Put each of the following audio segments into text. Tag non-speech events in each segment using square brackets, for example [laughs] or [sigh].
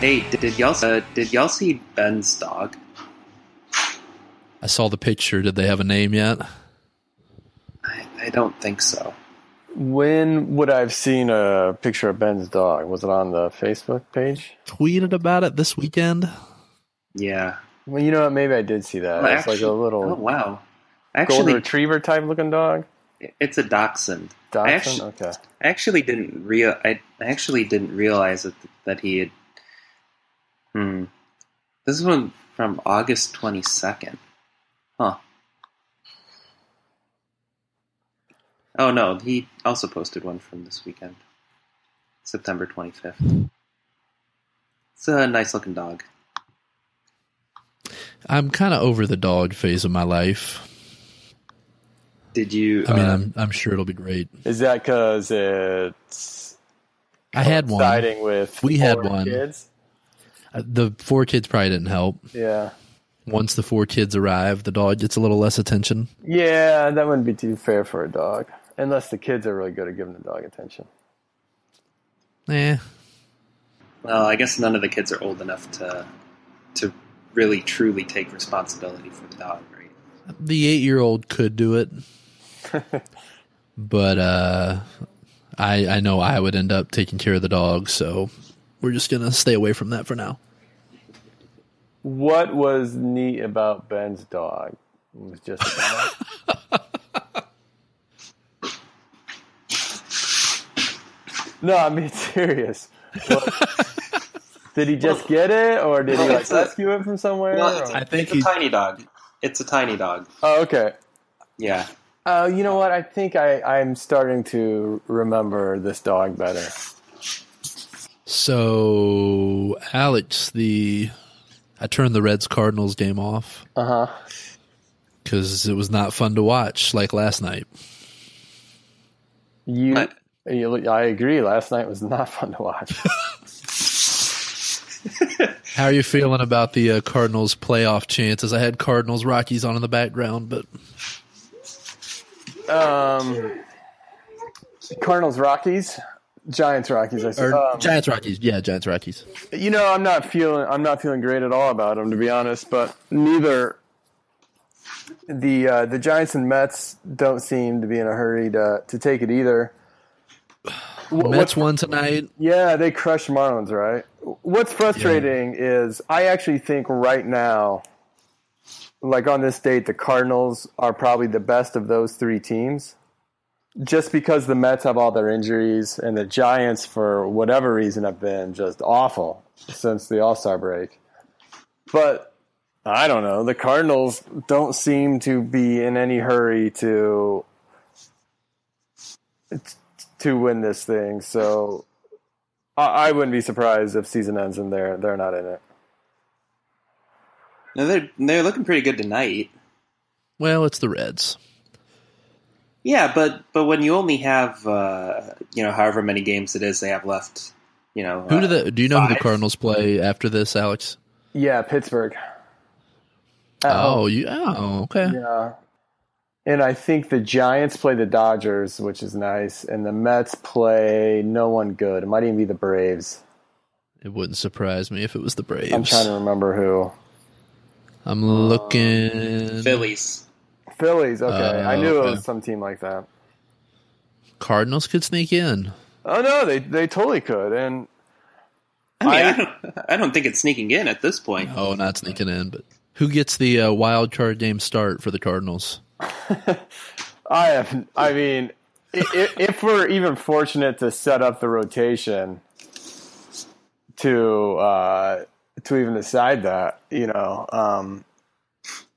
Hey, did, did y'all uh, did y'all see Ben's dog? I saw the picture. Did they have a name yet? I, I don't think so. When would I have seen a picture of Ben's dog? Was it on the Facebook page? Tweeted about it this weekend. Yeah. Well, you know what? Maybe I did see that. Well, it's like a little Oh wow. golden Actually, retriever type looking dog. it's a dachshund. I actually, okay. I actually didn't real. I actually didn't realize that that he had. Hmm. This is one from August twenty second. Huh. Oh no, he also posted one from this weekend, September twenty fifth. It's a nice looking dog. I'm kind of over the dog phase of my life. Did you? I mean, uh, I'm I'm sure it'll be great. Is that because it's I had one. siding with We had one. kids? Uh, The four kids probably didn't help. Yeah. Once the four kids arrive, the dog gets a little less attention. Yeah, that wouldn't be too fair for a dog. Unless the kids are really good at giving the dog attention. Yeah. well, I guess none of the kids are old enough to to really truly take responsibility for the dog, right? the eight year old could do it, [laughs] but uh, I I know I would end up taking care of the dog, so we're just gonna stay away from that for now. What was neat about Ben's dog? It was just [laughs] no, I'm being [laughs] serious. What- did he just get it, or did he like a- rescue it from somewhere? Well, it's or- a, I think it's a tiny dog. It's a tiny dog. oh, okay. Yeah. Uh, you know what? I think I, I'm starting to remember this dog better. So Alex, the I turned the Reds Cardinals game off Uh huh. because it was not fun to watch like last night. You, What? you, I agree. Last night was not [laughs] fun to watch. [laughs] [laughs] How are you feeling about the uh, Cardinals playoff chances? I had Cardinals Rockies on in the background, but Um, Cardinals, Rockies, Giants, Rockies. I said. or Um, Giants Rockies, yeah, Giants Rockies. you know, I'm not feeling. I'm not feeling great at all about them, to be honest. But neither the uh, the Giants and Mets don't seem to be in a hurry to to take it either. [sighs] Mets won tonight. Yeah, they crushed Marlins, right? What's frustrating is I actually think right now, like on this date, the Cardinals are probably the best of those three teams. Just because the Mets have all their injuries and the Giants, for whatever reason, have been just awful since the All Star break. But I don't know. The Cardinals don't seem to be in any hurry to to win this thing. So I, I wouldn't be surprised if season ends and they're they're not in it. No, they're they're looking pretty good tonight. Well, it's the Reds. Yeah, but but when you only have uh, you know however many games it is they have left, you know Who uh, do the do you know who the? Cardinals play after this, Alex? Yeah, Pittsburgh. At Oh, home. you oh, okay. yeah. And I think the Giants play the Dodgers, which is nice, and the Mets play no one good. It might even be the Braves. It wouldn't surprise me if it was the Braves. I'm trying to remember who. I'm looking Phillies. Phillies. Okay, Uh, I knew it was some team like that. Cardinals could sneak in. Oh no, they they totally could. And I mean, I, I- don't, I don't think it's sneaking in at this point. Oh, not sneaking in, but who gets the uh, wild card game start for the Cardinals? [laughs] I have. I mean, i- i- if we're even fortunate to set up the rotation to uh, to even decide that, you know, um,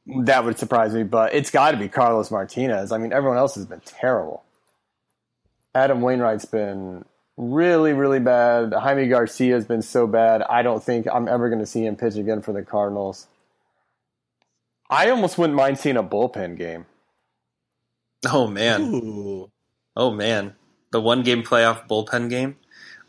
that would surprise me. But it's got to be Carlos Martinez. I mean, everyone else has been terrible. Adam Wainwright's been really, really bad. Jaime Garcia has been so bad. I don't think I'm ever going to see him pitch again for the Cardinals. I almost wouldn't mind seeing a bullpen game. Oh man, Ooh. oh man, the one game playoff bullpen game.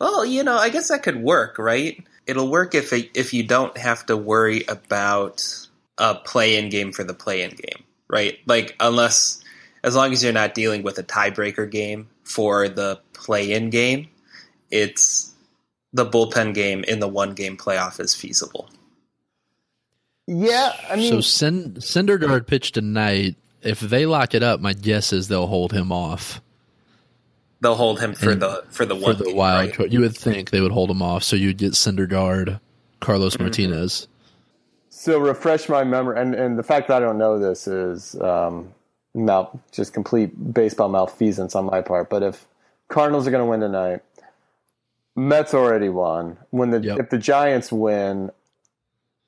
Well, you know, I guess that could work, right? It'll work if it, if you don't have to worry about a play-in game for the play-in game, right? Like unless as long as you're not dealing with a tiebreaker game for the play-in game, it's the bullpen game in the one game playoff is feasible. Yeah, I mean, so Send, Syndergaard pitched tonight. If they lock it up, my guess is they'll hold him off They'll hold him for And the for the for one the game, wild right? You would think they would hold him off, so you'd get Syndergaard, Carlos mm-hmm. Martinez. So refresh my memory, and and the fact that I don't know this is um, mal just complete baseball malfeasance on my part. But if Cardinals are going to win tonight, Mets already won. When the Yep. if the Giants win,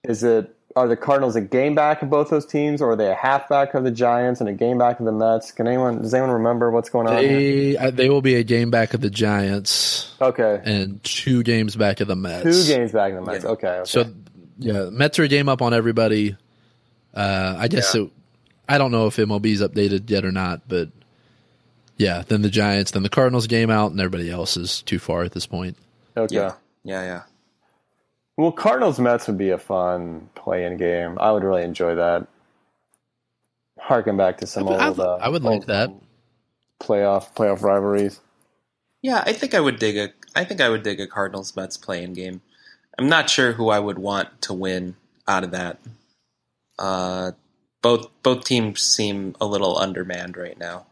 is it are the Cardinals a game back of both those teams, or are they a half back of the Giants and a game back of the Mets? Can anyone does anyone remember what's going on? They uh, they will be a game back of the Giants Okay, and two games back of the Mets. two games back of the Mets. Yeah. Okay, okay. So yeah, Mets are a game up on everybody. Uh, I guess Yeah. it, I don't know if MLB's updated yet or not, but yeah, then the Giants, then the Cardinals game out, and everybody else is too far at this point. okay. Yeah, yeah, yeah. Well, Cardinals Mets would be a fun play-in game. I would really enjoy that. Harken back to some I would- I old. would- uh, I would like that. playoff playoff rivalries. Yeah, I think I would dig a. I think I would dig a Cardinals Mets playing game. I'm not sure who I would want to win out of that. Uh, both both teams seem a little undermanned right now.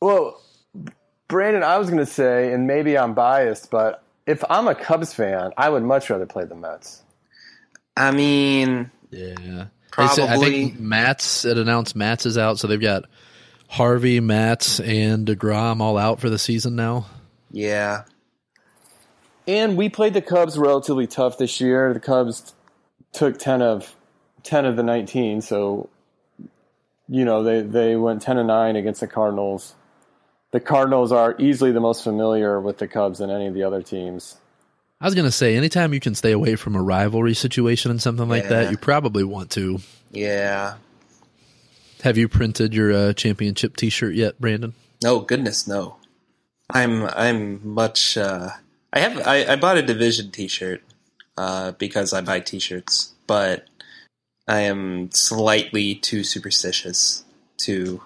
Well, Brandon, I was going to say, and maybe I'm biased, but if I'm a Cubs fan, I would much rather play the Mets. I mean, Yeah, They said- I think Matz it announced Matz is out, so they've got Harvey, Matz, and Degrom all out for the season now. yeah, And we played the Cubs relatively tough this year. The Cubs took ten of ten of the nineteen, so you know they they went ten and nine against the Cardinals. The Cardinals are easily the most familiar with the Cubs than any of the other teams. I was gonna say, anytime you can stay away from a rivalry situation and something like Yeah. that, you probably want to. yeah. Have you printed your uh, championship T-shirt yet, Brandon? Oh goodness, no. I'm I'm much. Uh, I have I, I bought a division T-shirt uh, because I buy T-shirts, but I am slightly too superstitious to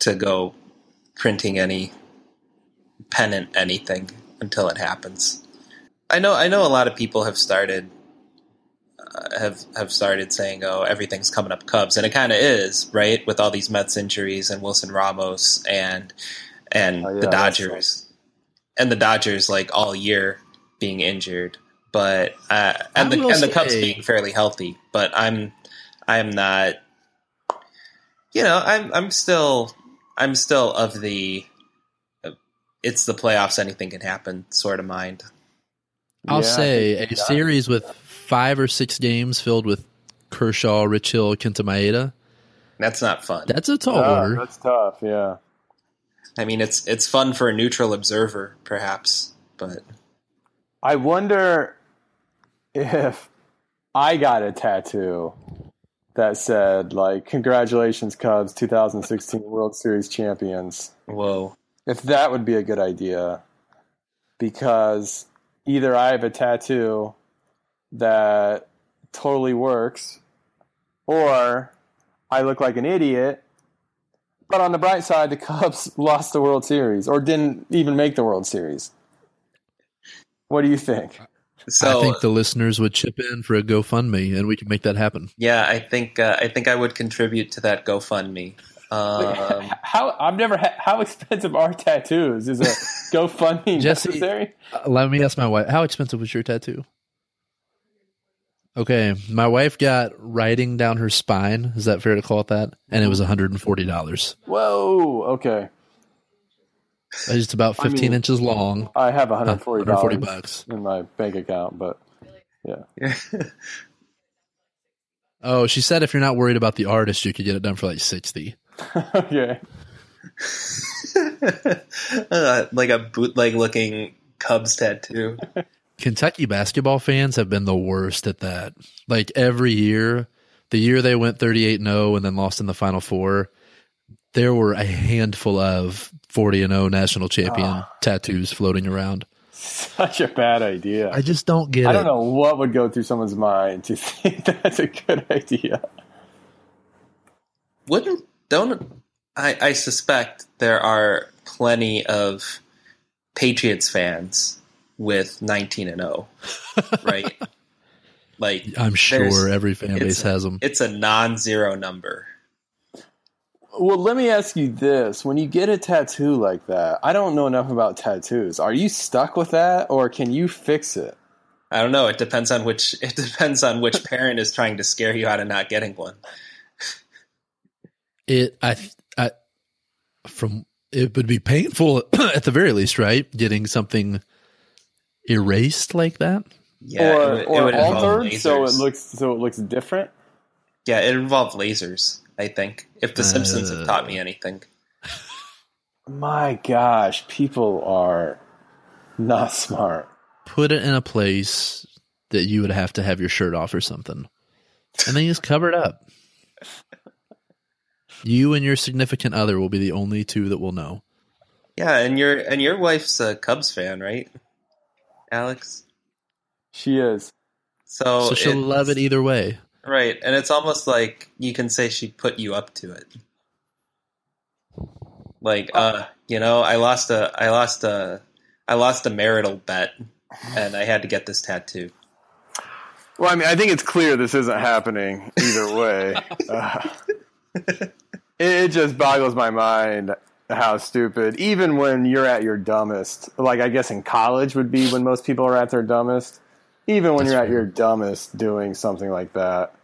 to go printing any pennant anything until it happens. I know I know a lot of people have started uh, have have started saying, "Oh, everything's coming up Cubs," and it kind of is, right? With all these Mets injuries and Wilson Ramos and and Oh, yeah, the Dodgers and the Dodgers like all year being injured, but uh, and the will and the Cubs being fairly healthy. But I'm I'm not. You know, I'm I'm still I'm still of the. uh, It's the playoffs. Anything can happen. Sort of mind. I'll Yeah, say a you series with five or six games filled with Kershaw, Rich Hill, Kenta Maeda. That's not fun. That's a tall order. that's tough. Yeah. I mean, it's it's fun for a neutral observer, perhaps, but I wonder if I got a tattoo that said like "Congratulations, Cubs, 2016 World Series champions." whoa, If that would be a good idea, because either I have a tattoo that totally works, or I look like an idiot. But on the bright side, the [laughs] Cubs lost the World Series or didn't even make the World Series. What do you think? so I think the listeners would chip in for a GoFundMe, and we can make that happen. yeah, I think uh, I think I would contribute to that GoFundMe. Um, how I've never had how expensive are tattoos? Is a [laughs] GoFundMe Jesse- necessary? Uh, let me ask my wife, how expensive was your tattoo? Okay, my wife got writing down her spine. Is that fair to call it that? And it was $140. Whoa. Okay, It's about I 15 mean- inches long. I have 140 140 dollars bucks. in my bank account, but yeah. [laughs] Oh, she said if you're not worried about the artist, you could get it done for like 60. [laughs] okay. [laughs] uh, like a bootleg looking Cubs tattoo. Kentucky basketball fans have been the worst at that. Like every year, the year they went 38 0 and then lost in the final four, there were a handful of 40 and 0 national champion Ah. tattoos floating around. Such a bad idea. I just don't get I it. don't know what would go through someone's mind to [laughs] think that's a good idea. Wouldn't don't I, I suspect there are plenty of Patriots fans with 19 and 0, right? [laughs] like I'm sure every fan it's- base has them. it's a non-zero number. Well, let me ask you this: When you get a tattoo like that, I don't know enough about tattoos. Are you stuck with that, or can you fix it? I don't know. It depends on which. [laughs] It depends on which parent is trying to scare you out of not getting one. [laughs] It I I from it would be painful at the very least, right? Getting something erased like that. Yeah, or it, would- it or would involve altered so it looks so it looks different? Yeah, it involved lasers. I think if The Simpsons have taught Uh. me anything. My gosh, people are not smart. Put it in a place that you would have to have your shirt off or something, and then you just cover it up. You and your significant other will be the only two that will know. Yeah, and your and your wife's a Cubs fan, right, Alex? She is. So, so she'll love it either way. right? And it's almost like you can say she put you up to it. Like, uh, you know, I lost a, I lost a, I lost a marital bet, and I had to get this tattoo. Well, I mean, I think it's clear this isn't happening either way. [laughs] Uh, it, it just boggles my mind how stupid. Even when you're at your dumbest, like I guess in college would be when most people are at their dumbest. Even when That's you're at your dumbest, doing something like that,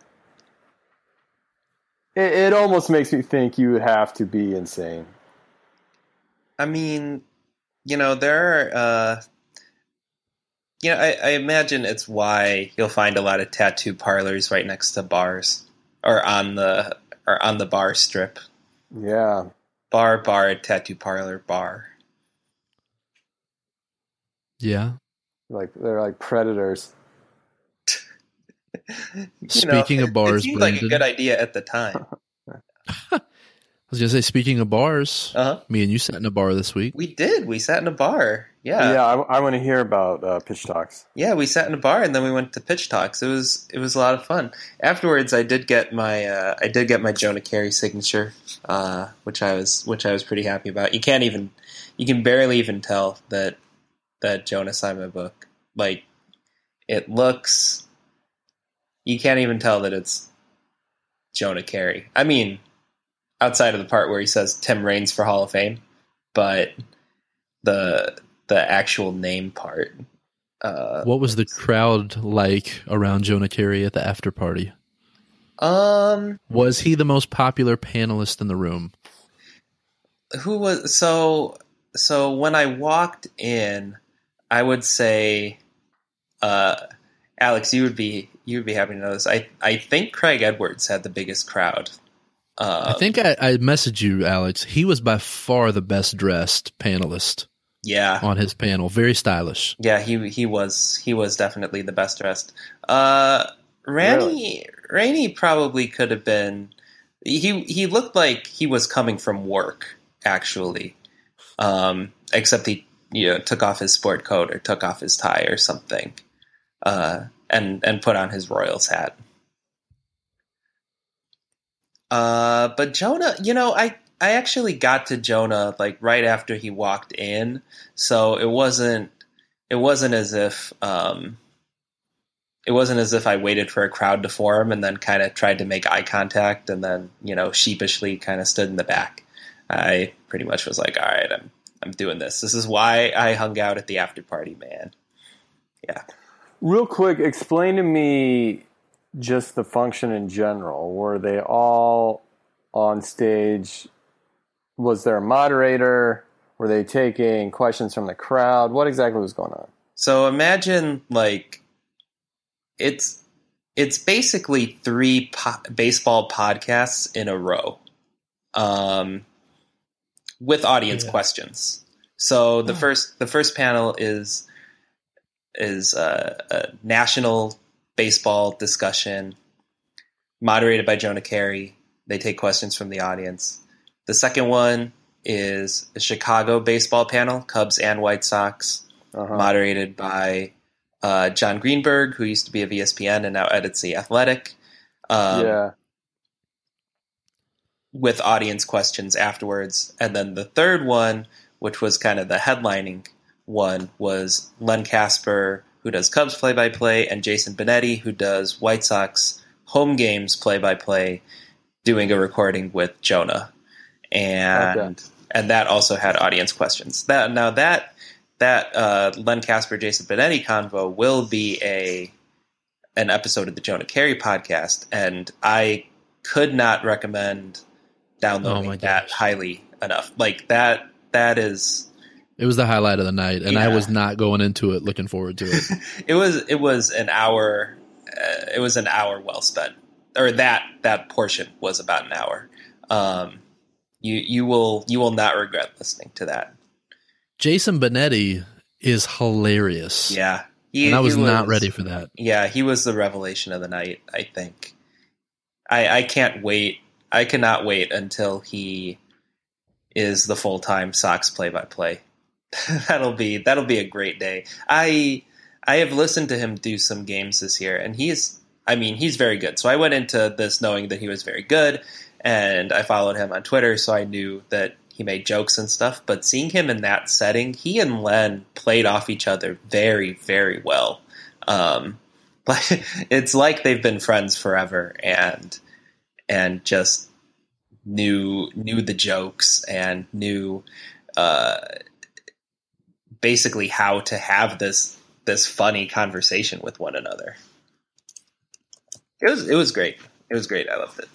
it, it almost makes me think you would have to be insane. I mean, you know, there are, uh, you know, I, I imagine it's why you'll find a lot of tattoo parlors right next to bars or on the or on the bar strip. Yeah, Bar, bar, tattoo parlor, bar. Yeah. like they're like predators. [laughs] You Speaking of bars, it seemed like a good idea at the time. [laughs] I was gonna say, speaking of bars, Uh huh. me and you sat in a bar this week. We did. We sat in a bar. Yeah, Yeah. I, I want to hear about uh, pitch talks. Yeah, we sat in a bar and then we went to pitch talks. It was it was a lot of fun. Afterwards, I did get my uh, I did get my Jonah Keri signature, uh, which I was which I was pretty happy about. You can't even you can barely even tell that that Jonah signed my book. Like it looks, you can't even tell that it's Jonah Keri. I mean, outside of the part where he says Tim Raines for Hall of Fame, but the the actual name part. Uh, What was the crowd like around Jonah Keri at the after party? Um, Was he the most popular panelist in the room? who was so so when I walked in, I would say, uh, Alex, you would be you would be happy to know this. I I think Craig Edwards had the biggest crowd. Uh, I think I, I messaged you, Alex. He was by far the best dressed panelist yeah, on his panel. Very stylish. yeah, he he was he was definitely the best dressed. Uh, Randy Rainey probably could have been. He he looked like he was coming from work actually, um, except he you know took off his sport coat or took off his tie or something, uh, and and put on his Royals hat. Uh, but Jonah, you know, I I actually got to Jonah like right after he walked in, so it wasn't it wasn't as if um, it wasn't as if I waited for a crowd to form and then kind of tried to make eye contact and then you know sheepishly kind of stood in the back. I pretty much was like, all right, I'm I'm doing this. This is why I hung out at the after party, man. Yeah. Real quick, explain to me just the function in general. Were they all on stage? Was there a moderator? Were they taking questions from the crowd? What exactly was going on? So imagine like it's it's basically three po- baseball podcasts in a row, um, with audience Yeah. questions. So the Oh. first the first panel is is uh, a national baseball discussion moderated by Jonah Keri. They take questions from the audience. The second one is a Chicago baseball panel, Cubs and White Sox Uh-huh. moderated by uh, Jon Greenberg, who used to be a ESPN and now edits The Athletic, um, yeah. with audience questions afterwards. And then the third one, which was kind of the headlining one was Len Kasper, who does Cubs play by play, and Jason Benetti, who does White Sox home games play by play, doing a recording with Jonah, and Okay. and that also had audience questions. That now that that uh, Len Kasper Jason Benetti convo will be a an episode of the Jonah Keri podcast, and I could not recommend downloading Oh that gosh. highly enough. Like that that is It was the highlight of the night, and I was not going into it looking forward to it. [laughs] it was it was an hour uh, it was an hour well spent or that that portion was about an hour um you you will you will not regret listening to that Jason Benetti is hilarious. yeah he, and I was, he not ready for that. yeah he was the revelation of the night i think i i can't wait i cannot wait until he is the full-time sox play-by-play [laughs] that'll be that'll be a great day. I i have listened to him do some games this year and he's i mean he's very good. So i went into this knowing that he was very good and i followed him on twitter so i knew that he made jokes and stuff. But seeing him in that setting he and len played off each other very very well. Um [laughs] but it's like they've been friends forever and and just knew knew the jokes and knew uh basically how to have this this funny conversation with one another. It was it was great. It was great. I loved it.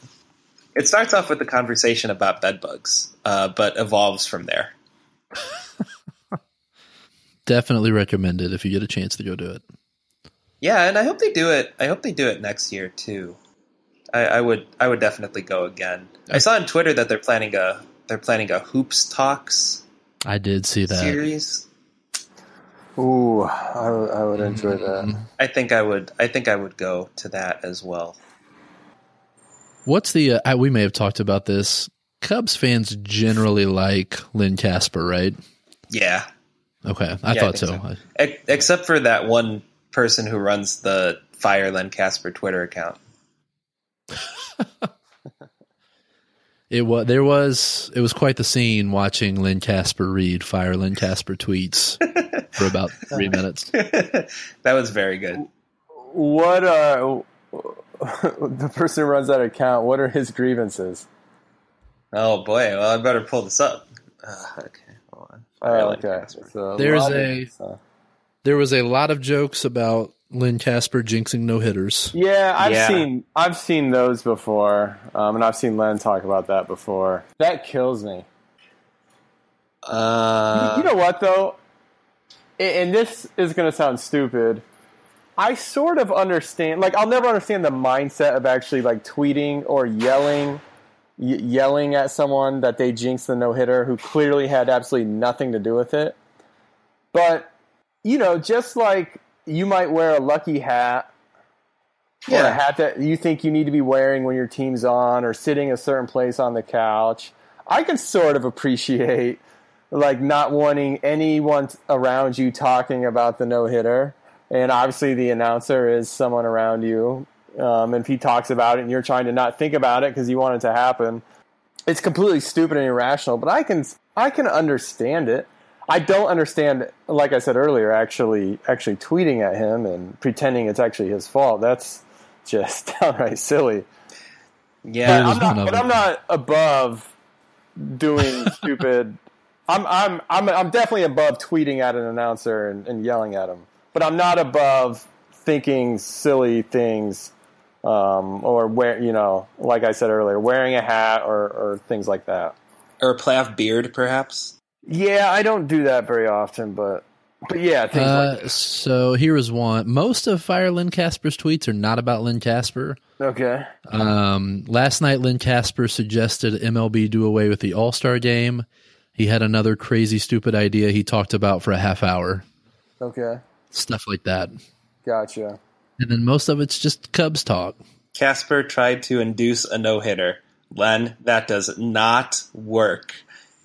It starts off with the conversation about bed bugs, uh, but evolves from there. [laughs] Definitely recommend it if you get a chance to go do it. Yeah, and I hope they do it. I hope they do it next year too. I, I would I would definitely go again. I saw on Twitter that they're planning a they're planning a hoops talks I did see that. series. Ooh, I, would- I would enjoy that. I think I would I think I would go to that as well. What's the? Uh, I- we may have talked about this. Cubs fans generally like Len Kasper, right? Yeah, Okay, I Yeah, thought think so. Ex- except for that one person who runs the Fire Len Kasper Twitter account. [laughs] It was there was it was quite the scene watching Len Kasper read fire Len Kasper tweets [laughs] for about three [laughs] minutes. that was very good. What uh, [laughs] the person who runs that account? What are his grievances? Oh boy, well I better pull this up. Uh, okay, hold on. Fire Oh, Len okay. So There's lot of- a- There was a lot of jokes about Len Kasper jinxing no hitters. Yeah, I've Yeah. seen I've seen those before, um, and I've seen Len talk about that before. That kills me. Uh, you know what though, A- and this is going to sound stupid. I sort of understand. Like, I'll never understand the mindset of actually like tweeting or yelling, y- yelling at someone that they jinxed the no hitter who clearly had absolutely nothing to do with it. But you know, just like you might wear a lucky hat or a hat that you think you need to be wearing when your team's on or sitting a certain place on the couch. I can sort of appreciate like not wanting anyone around you talking about the no hitter. And obviously, the announcer is someone around you. Um, and if he talks about it and you're trying to not think about it because you want it to happen, it's completely stupid and irrational. But I can I can understand it. I don't understand, like I said earlier, actually actually tweeting at him and pretending it's actually his fault. That's just [laughs] downright silly. yeah. But I'm not, one but I'm not above doing [laughs] stupid. I'm I'm I'm I'm definitely above tweeting at an announcer and, and yelling at him. But I'm not above thinking silly things, um, or wear you know, like I said earlier, wearing a hat or, or things like that. or a playoff beard, perhaps. Yeah, I don't do that very often, but but yeah, things like Uh, so here is one. Most of Fire Len Kasper's tweets are not about Len Kasper. okay. Um, last night, Len Kasper suggested MLB do away with the All Star game. He had another crazy, stupid idea he talked about for a half hour. Okay. Stuff like that. Gotcha. And then most of it's just Cubs talk. Kasper tried to induce a no hitter. Len, that does not work.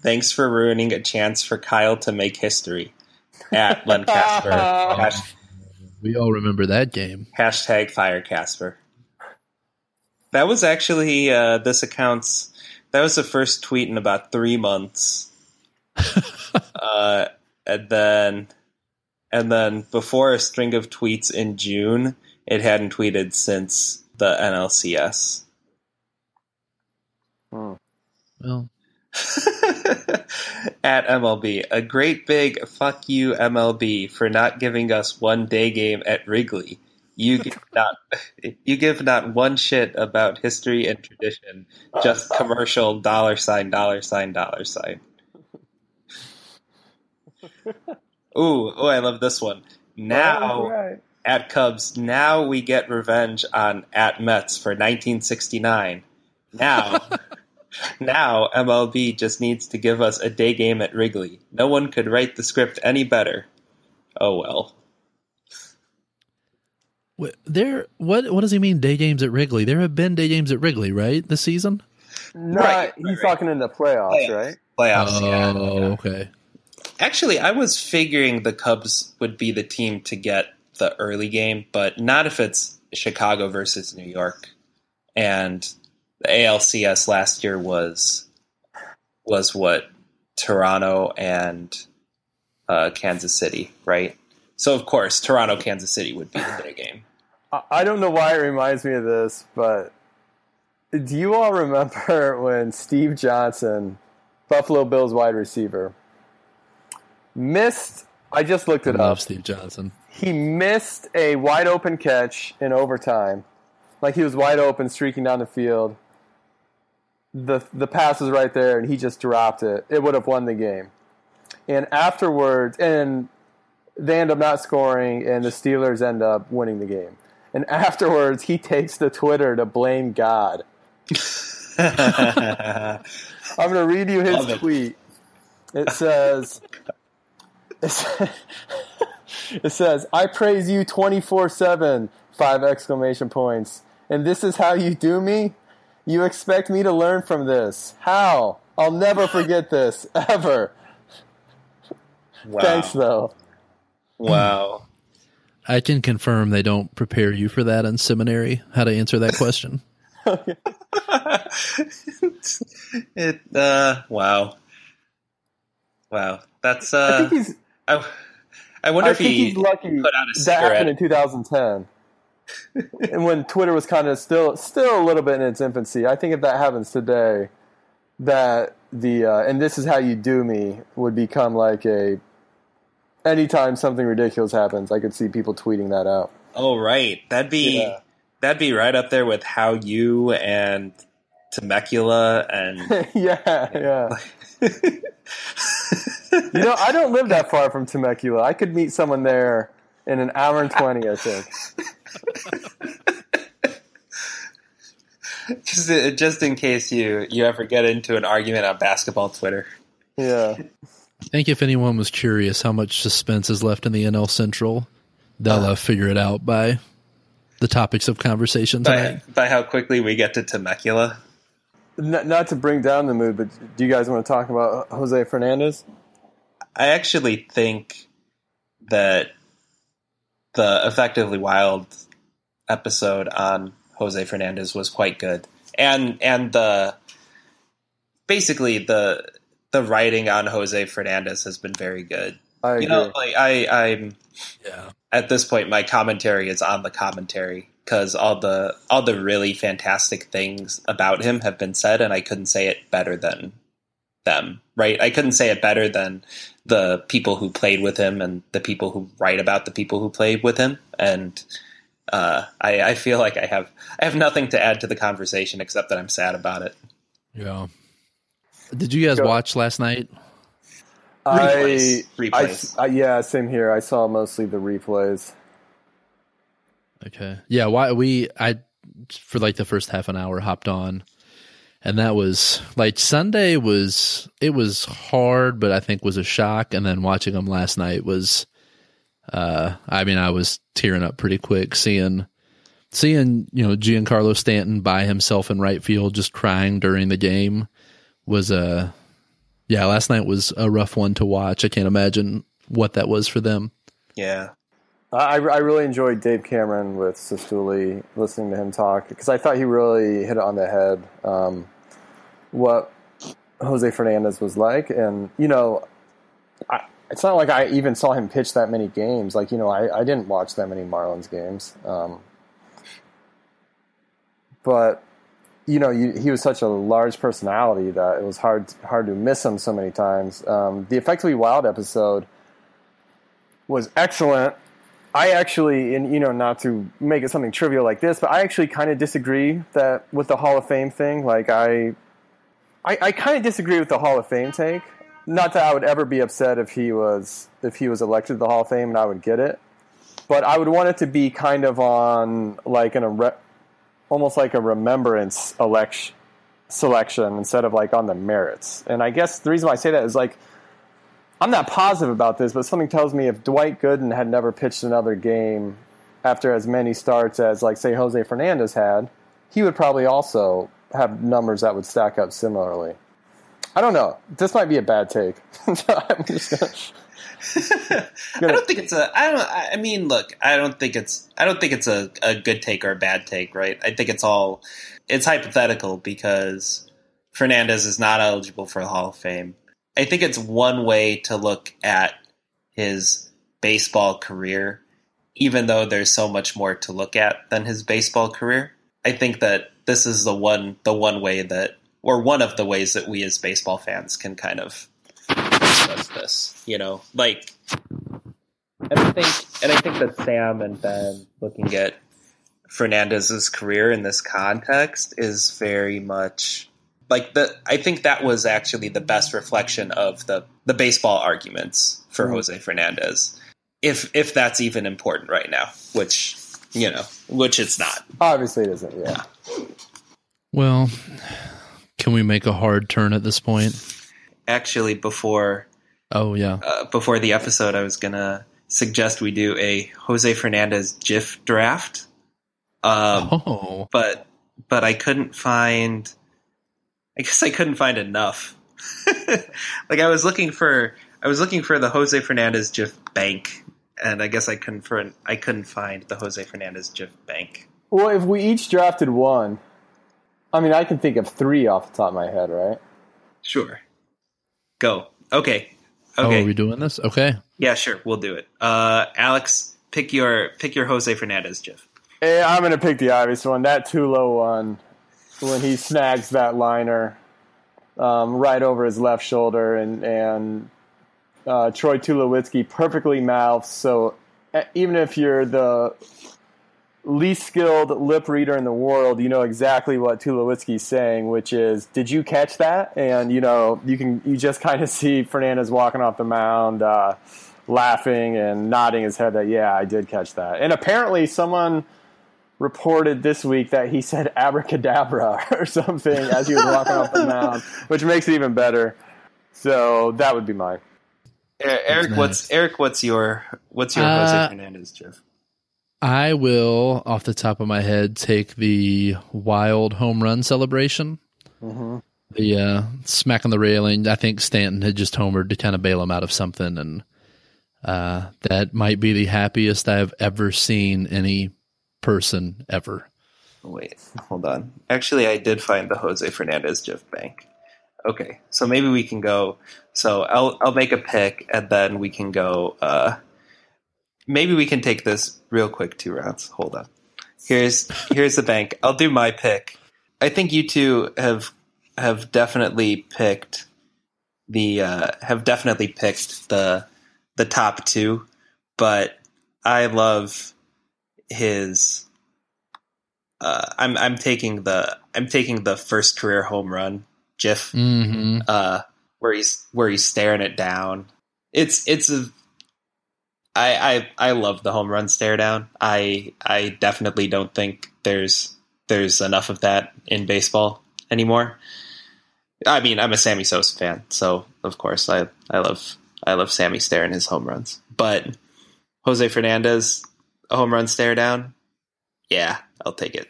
Thanks for ruining a chance for Kyle to make history. At [laughs] Len Kasper. Hash- We all remember that game. hashtag fire Kasper. That was actually uh, this account's. That was the first tweet in about three months. [laughs] uh, and then And then before a string of tweets in June, it hadn't tweeted since the NLCS. Hmm. Well, [laughs] At MLB, a great big fuck you MLB for not giving us one day game at Wrigley. You give [laughs] not you give not one shit about history and tradition, just commercial dollar sign dollar sign dollar sign. Ooh, oh, I love this one. Now right. at Cubs, now we get revenge on at Mets for 1969. Now, [laughs] now MLB just needs to give us a day game at Wrigley. No one could write the script any better. Oh well. wh- there. What what does he mean? Day games at Wrigley? There have been day games at Wrigley, right? This season. No, Right, he's right. talking in the playoffs, Playoffs. right? Playoffs. yeah, oh, yeah. okay. Actually, I was figuring the Cubs would be the team to get the early game, but not if it's Chicago versus New York. And the ALCS last year was was what Toronto and uh, Kansas City, right? So of course, Toronto Kansas City would be the day game. [sighs] I don't know why it reminds me of this, but do you all remember [laughs] when Steve Johnson, Buffalo Bills wide receiver, missed? I just looked I it love up. Steve Johnson. He missed a wide open catch in overtime, like he was wide open, streaking down the field. the The pass was right there, and he just dropped it. It would have won the game. And afterwards, and they end up not scoring, and the Steelers end up winning the game. And [laughs] afterwards, he takes to Twitter to blame God. [laughs] I'm going to read you his tweet. It says, it says, [laughs] it says, I praise you 24 7, five exclamation points. And this is how you do me? You expect me to learn from this. How? I'll never forget this, [laughs] ever. wow. Thanks, though. Wow. [laughs] I can confirm they don't prepare you for that in seminary. How to answer that question? it uh wow. Wow. That's I uh think he's. I, I wonder I if think he he's lucky put out a cigarette. that happened in 2010, and when Twitter was kind of still still a little bit in its infancy. I think if that happens today, that the uh, and this is how you do me would become like a. Anytime something ridiculous happens, I could see people tweeting that out. Oh right. That'd be Yeah. that'd be right up there with how you and Temecula and [laughs] yeah, yeah. [laughs] You know, I don't live that far from Temecula. I could meet someone there in an hour and twenty. I think. [laughs] just just in case you you ever get into an argument on basketball Twitter. Yeah. I think if anyone was curious how much suspense is left in the NL Central, they'll uh, figure it out by the topics of conversation tonight. By, by how quickly we get to Temecula. Not, not to bring down the mood, but do you guys want to talk about Jose Fernandez? I actually think that the effectively wild episode on Jose Fernandez was quite good, and and the basically the the writing on Jose Fernandez has been very good. I agree. You know, like I I'm Yeah. at this point my commentary is on the commentary because all the all the really fantastic things about him have been said, and I couldn't say it better than them. Right? I couldn't say it better than the people who played with him and the people who write about the people who played with him. And uh, I, I feel like I have I have nothing to add to the conversation except that I'm sad about it. Yeah. Did you guys Go. watch last night? Replays. I, Replays. I, I, yeah, same here. I saw mostly the replays. Okay. Yeah, why we I for like the first half an hour hopped on and that was like Sunday was it was hard but I think was a shock and then watching them last night was uh I mean I was tearing up pretty quick seeing seeing, you know, Giancarlo Stanton by himself in right field just crying during the game was a yeah, last night was a rough one to watch. I can't imagine what that was for them. Yeah. I, I really enjoyed Dave Cameron with Sestuli, listening to him talk, because I thought he really hit it on the head um, what Jose Fernandez was like. And, you know, I, it's not like I even saw him pitch that many games. Like you know, I, I didn't watch that many Marlins games. Um, but you know, you, he was such a large personality that it was hard hard to miss him so many times. Um, the Effectively Wild episode was excellent. I actually, and you know, not to make it something trivial like this, but I actually kind of disagree that with the Hall of Fame thing. Like, I, I, I kind of disagree with the Hall of Fame take. Not that I would ever be upset if he was if he was elected to the Hall of Fame and I would get it, but I would want it to be kind of on like an almost like a remembrance election selection instead of like on the merits. And I guess the reason why I say that is like I'm not positive about this, but something tells me if Dwight Gooden had never pitched another game after as many starts as like say Jose Fernandez had, he would probably also have numbers that would stack up similarly. I don't know. This might be a bad take. [laughs] [laughs] I don't think it's a. I don't. I mean, look. I don't think it's. I don't think it's a, a good take or a bad take. Right. I think it's all. It's hypothetical because Fernandez is not eligible for the Hall of Fame. I think it's one way to look at his baseball career, even though there's so much more to look at than his baseball career. I think that this is the one the one way that or one of the ways that we as baseball fans can kind of does this. You know, like, and I think, and I think that Sam and Ben looking at Fernandez's career in this context is very much like the. I think that was actually the best reflection of the the baseball arguments for mm-hmm. Jose Fernandez, if if that's even important right now, which you know, which it's not. Obviously, it isn't. Yeah. Well, can we make a hard turn at this point? Actually, before Oh yeah. Uh, before the episode, I was gonna suggest we do a Jose Fernandez GIF draft. Um, oh. But but I couldn't find. I guess I couldn't find enough. [laughs] like I was looking for I was looking for the Jose Fernandez GIF bank, and I guess I couldn't for I couldn't find the Jose Fernandez GIF bank. Well, if we each drafted one, I mean, I can think of three off the top of my head, right? Sure. Go. Okay. Okay. Oh, are we doing this? Okay. Yeah, sure. We'll do it. Uh, Alex, pick your pick your Jose Fernandez, GIF. Hey, I'm going to pick the obvious one. That Tulo one, when he snags that liner um, right over his left shoulder, and and uh, Troy Tulowitzki perfectly mouths. So even if you're the least skilled lip reader in the world, you know exactly what Tulowitzki's saying, which is, "Did you catch that?" And you know, you can you just [laughs] kind of see Fernandez walking off the mound, uh, laughing and nodding his head that, "Yeah, I did catch that." And apparently, someone reported this week that he said abracadabra [laughs] or something as he was walking off the mound, which makes it even better. So that would be mine. Eric, nice. what's Eric? What's your what's your uh, Jose Fernandez, GIF? I will, off the top of my head, take the wild home run celebration. Mm-hmm. The uh, smack on the railing. I think Stanton had just homered to kind of bail him out of something, and uh, that might be the happiest I've ever seen any person ever. Wait, hold on. Actually, I did find the Jose Fernandez GIF bank. Okay, so maybe we can go. So I'll I'll make a pick, and then we can go. Uh, maybe we can take this real quick two rounds. Hold on. Here's here's the bank. I'll do my pick. I think you two have have definitely picked the uh, have definitely picked the the top two, but I love his. Uh, I'm I'm taking the I'm taking the first career home run GIF, mm-hmm. uh, where he's where he's staring it down. It's it's a I, I I love the home run stare down. I I definitely don't think there's there's enough of that in baseball anymore. I mean, I'm a Sammy Sosa fan, so of course I I love I love Sammy staring his home runs. But Jose Fernandez, a home run stare down, yeah, I'll take it.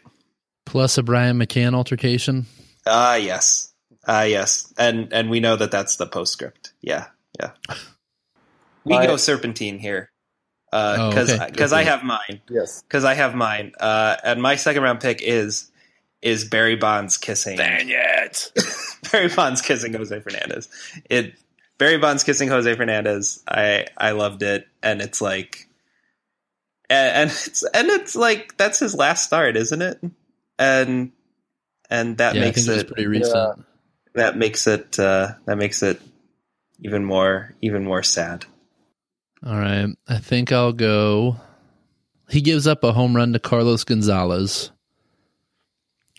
Plus a Brian McCann altercation. Ah, uh, yes, ah, uh, yes, and and we know that that's the postscript. Yeah, yeah. [laughs] We go serpentine here because uh, oh, because okay. I have mine. Yes, because I have mine. Uh, and my second round pick is is Barry Bonds kissing. Dang it, [laughs] Barry Bonds kissing Jose Fernandez. It Barry Bonds kissing Jose Fernandez. I I loved it, and it's like, and, and it's and it's like that's his last start, isn't it? And and that yeah, makes I think it, it, pretty recent. that makes it uh, that makes it even more even more sad. All right. I think I'll go. He gives up a home run to Carlos Gonzalez.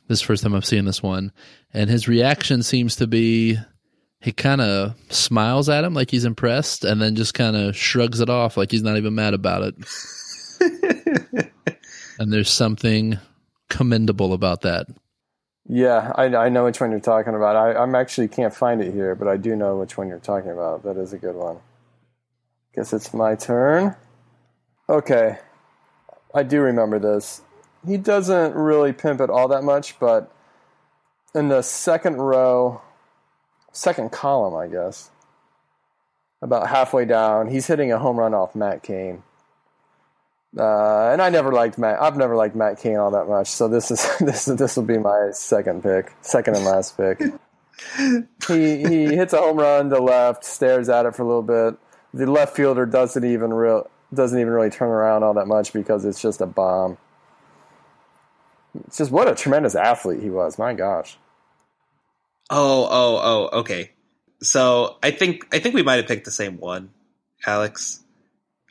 This is the first time I've seen this one. And his reaction seems to be he kind of smiles at him like he's impressed and then just kind of shrugs it off like he's not even mad about it. [laughs] and there's something commendable about that. Yeah, I, I know which one you're talking about. I, I'm actually can't find it here, but I do know which one you're talking about. That is a good one. Guess it's my turn. Okay, I do remember this. He doesn't really pimp it all that much, but in the second row, second column, I guess, about halfway down, he's hitting a home run off Matt Cain. Uh, and I never liked Matt. I've never liked Matt Cain all that much. So this is [laughs] this this will be my second pick, second and last pick. he he hits a home run to left, stares at it for a little bit. The left fielder doesn't even real doesn't even really turn around all that much because it's just a bomb. It's just what a tremendous athlete he was. My gosh. Oh, oh, oh, okay. So I think I think we might have picked the same one, Alex.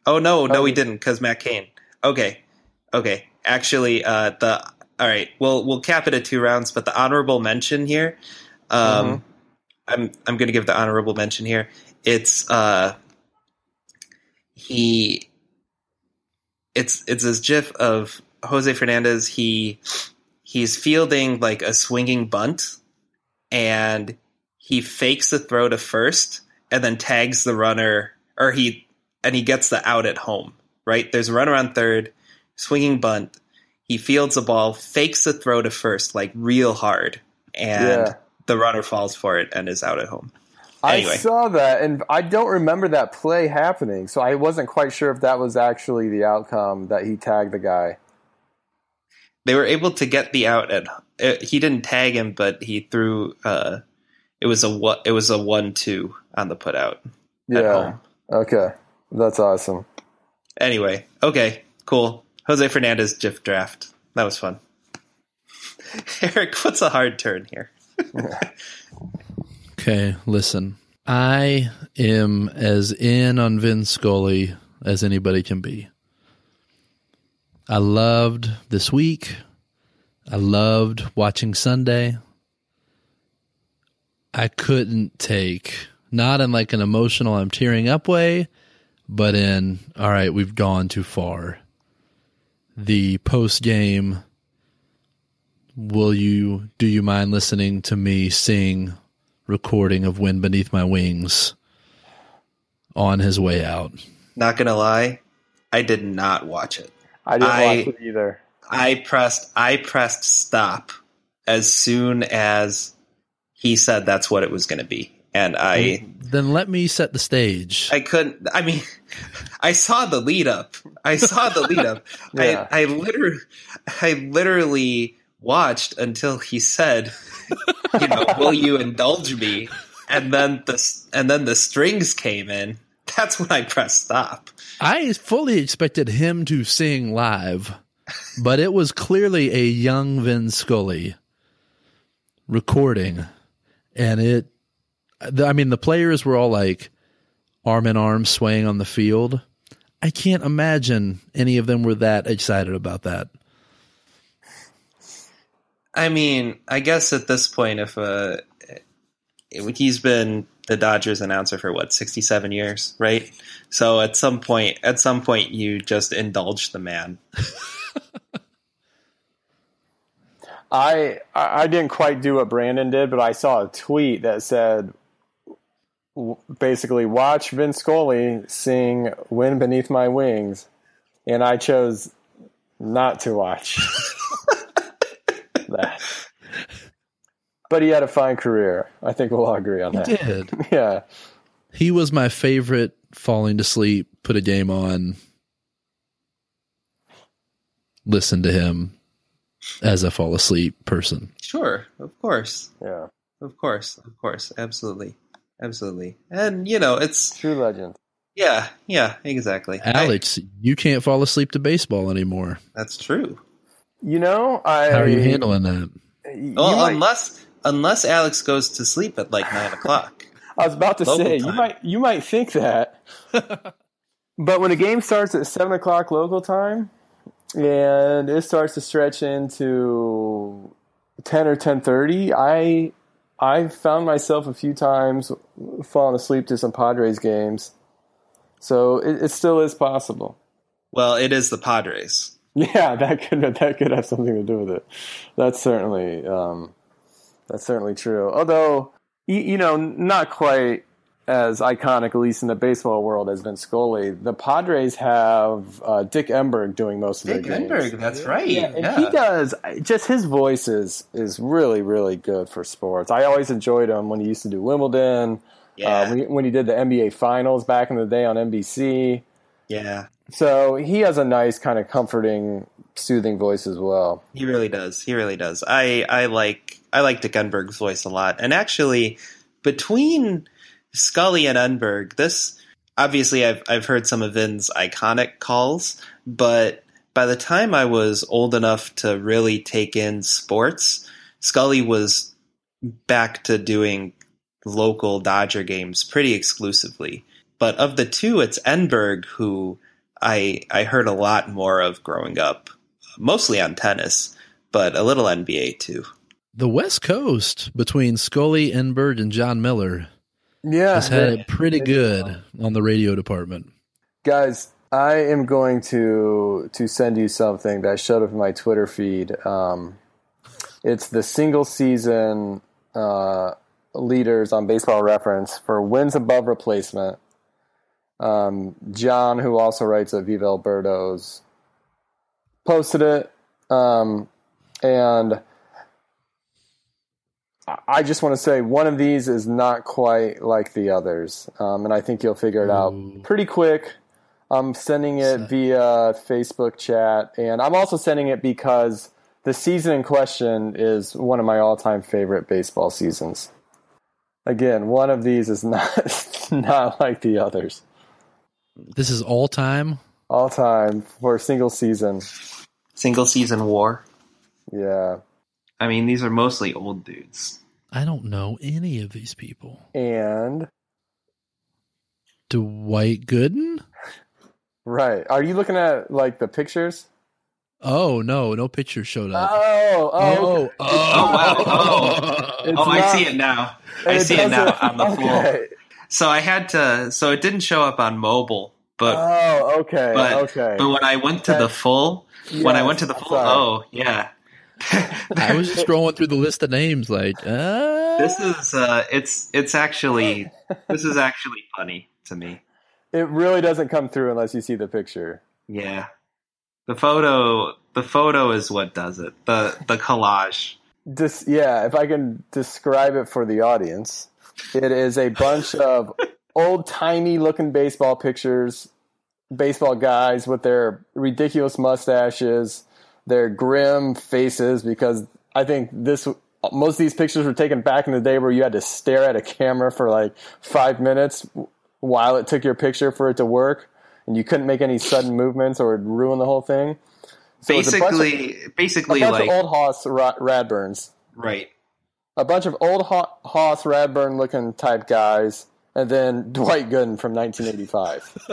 Oh no, no, we didn't because Matt Cain. Okay, okay. Actually, uh, the all right. We'll we'll cap it at two rounds, but the honorable mention here. Um, I'm I'm going to give the honorable mention here. It's uh, he. It's it's this GIF of Jose Fernandez. He he's fielding like a swinging bunt, and he fakes the throw to first, and then tags the runner, or he and he gets the out at home. Right there's a runner on third, swinging bunt. He fields the ball, fakes the throw to first like real hard, and Yeah. the runner falls for it and is out at home. Anyway. I saw that, and I don't remember that play happening, so I wasn't quite sure if that was actually the outcome that he tagged the guy. they were able to get the out at uh, he didn't tag him but he threw uh it was a it was a one two on the put out at Yeah. home Okay, that's awesome. anyway okay cool jose fernandez gif draft that was fun [laughs] eric what's a hard turn here [laughs] Okay, listen. I am as in on Vin Scully as anybody can be. I loved this week. I loved watching Sunday. I couldn't take, not in like an emotional, I'm tearing up way, but in, all right, we've gone too far. The post game, will you, do you mind listening to me sing recording of Wind Beneath My Wings on his way out. not gonna lie i did not watch it I didn't I- watch it either. i pressed i pressed stop as soon as he said that's what it was gonna be and i Then let me set the stage. I couldn't. I mean, [laughs] I saw the lead up. I saw the lead up. [laughs] Yeah. I, I literally, I literally watched until he said, "You know, [laughs] will you indulge me?" And then the and then the strings came in. That's when I pressed stop. I fully expected him to sing live, but it was clearly a young Vin Scully recording. And it, the- I mean, the players were all like arm in arm swaying on the field. I can't imagine any of them were that excited about that. I mean, I guess at this point, if uh, he's been the Dodgers announcer for what sixty seven years, right? So at some point, at some point, you just indulge the man. [laughs] I I I didn't quite do what Brandon did, but I saw a tweet that said w- basically watch Vin Scully sing "Wind Beneath My Wings," and I chose not to watch that. But he had a fine career. I think we'll all agree on He that. did. [laughs] Yeah. He was my favorite falling to sleep, put a game on, listen to him as a fall asleep person. Sure, of course. Yeah. Of course, of course, absolutely. Absolutely. And you know, it's True legend. yeah, yeah, exactly. I- Alex, you can't fall asleep to baseball anymore. that's true. You know, I. How are you handling that? you Well, might- unless unless Alex goes to sleep at like nine o'clock. I was about to Local say you might you might think that, [laughs] but when a game starts at seven o'clock local time, and it starts to stretch into ten or ten thirty, I I found myself a few times falling asleep to some Padres games. So it, it still is possible. Well, it is the Padres. [laughs] Yeah, that could that could have something to do with it. That's certainly um, that's certainly true. Although you, you know, not quite as iconic, at least in the baseball world, as Vin Scully. The Padres have uh, Dick Enberg doing most of Dick their games. Enberg, that's right. Yeah, Yeah, he does. Just his voice is is really really good for sports. I always enjoyed him when he used to do Wimbledon. yeah, Uh, when, he, when he did the NBA Finals back in the day on NBC. yeah. So he has a nice kind of comforting, soothing voice as well. He really does. He really does. I I like I like Dick Enberg's voice a lot. And actually, between Scully and Enberg, this obviously I've I've heard some of Vin's iconic calls, but by the time I was old enough to really take in sports, Scully was back to doing local Dodger games pretty exclusively. But of the two, it's Enberg who I I heard a lot more of growing up, mostly on tennis, but a little NBA too. The West Coast between Scully, Enberg, and Jon Miller Yeah, has had it pretty good on the radio department. guys. I am going to to send you something that showed up in my Twitter feed. Um, it's the single season uh, leaders on Baseball Reference for wins above replacement. Um, John, who also writes at Viva El Birdos, posted it, um, and I- I just want to say one of these is not quite like the others, um, and I think you'll figure it out Ooh. pretty quick. I'm sending it via Facebook chat, and I'm also sending it because the season in question is one of my all-time favorite baseball seasons. Again, one of these is [laughs] not not like the others. This is all time. All time for a single season. Single season war. Yeah. I mean, these are mostly old dudes. I don't know any of these people. And Dwight Gooden? right. Are you looking at like the pictures? Oh no, no picture showed up. Oh, oh, okay. Oh, [laughs] oh. oh wow. Oh. It's oh, I see it now. I It see it now doesn't- on the floor. okay. So I had to. So it didn't show up on mobile, but Oh, okay, but okay. but when I went to the That- full, when I went to the full, oh yeah. [laughs] I was just scrolling through the list of names like, uh, This is uh, it's it's actually this is actually funny to me. It really doesn't come through unless you see the picture. Yeah, the photo the photo is what does it. The the collage. This, yeah, if I can describe it for the audience, it is a bunch of old tiny looking baseball pictures, baseball guys with their ridiculous mustaches, their grim faces, because I think this most of these pictures were taken back in the day where you had to stare at a camera for like five minutes while it took your picture for it to work, and you couldn't make any sudden movements or it'd ruin the whole thing. So bunch of- Basically, basically a bunch like of old Hoss Radbourns, right. a bunch of old Ho- Hoss Radbourn looking type guys, and then [laughs] Dwight Gooden from 1985.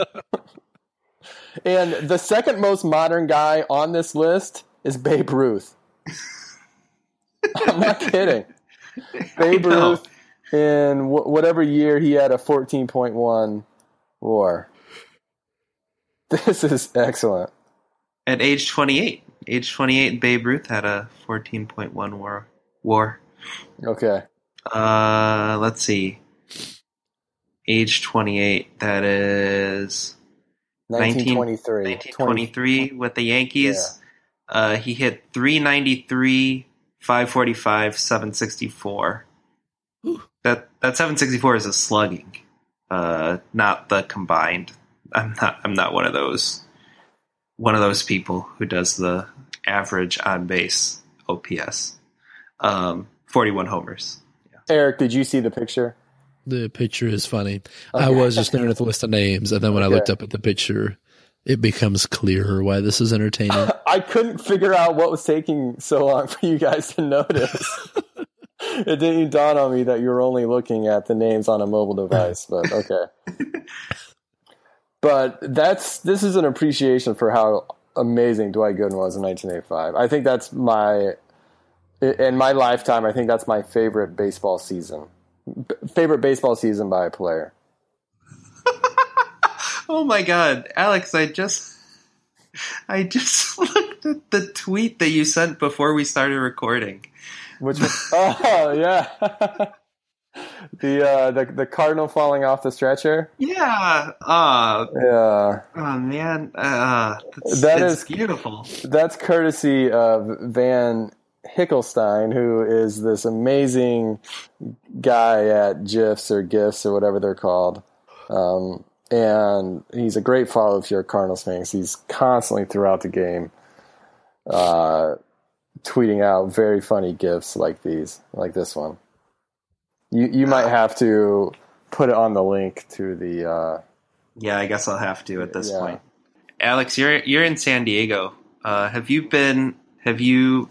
[laughs] and the second most modern guy on this list is Babe Ruth. [laughs] I'm not kidding. [laughs] Babe Ruth in wh- whatever year he had a 14.1 war. This is excellent. At age 28, age 28, Babe Ruth had a 14.1 war. War. Okay. Uh, let's see. Age 28, that is 1923. 1923 with the Yankees. Uh, he hit 393, 545, 764. Ooh. That that 764 is a slugging, uh, not the combined. I'm not I'm not one of those one of those people who does the average on base OPS. Um, 41 homers. Eric, did you see the picture? The picture is funny. I was just staring at the list of names, and then when I looked up at the picture, it becomes clearer why this is entertaining. [laughs] I couldn't figure out what was taking so long for you guys to notice. [laughs] it didn't dawn on me that you were only looking at the names on a mobile device, but [laughs] okay. but that's this is an appreciation for how amazing Dwight Gooden was in 1985. I think that's my in my lifetime. I think that's my favorite baseball season. B- favorite baseball season by a player. Oh my god, Alex! I just I just [laughs] looked at the tweet that you sent before we started recording. Which [laughs] oh yeah. [laughs] the uh the the cardinal falling off the stretcher. Yeah. Uh, Yeah. oh man. Uh, that's, That is- beautiful. That's courtesy of Van Hickelstein, who is this amazing guy at GIFs or GIFs or whatever they're called. Um, and he's a great follow if you're a Cardinals fan. He's constantly throughout the game uh, tweeting out very funny GIFs like these, like this one. You you might have to put it on the link to the. Uh, Yeah, I guess I'll have to at this Yeah. point. Alex, you're you're in San Diego. Uh, have you been? Have you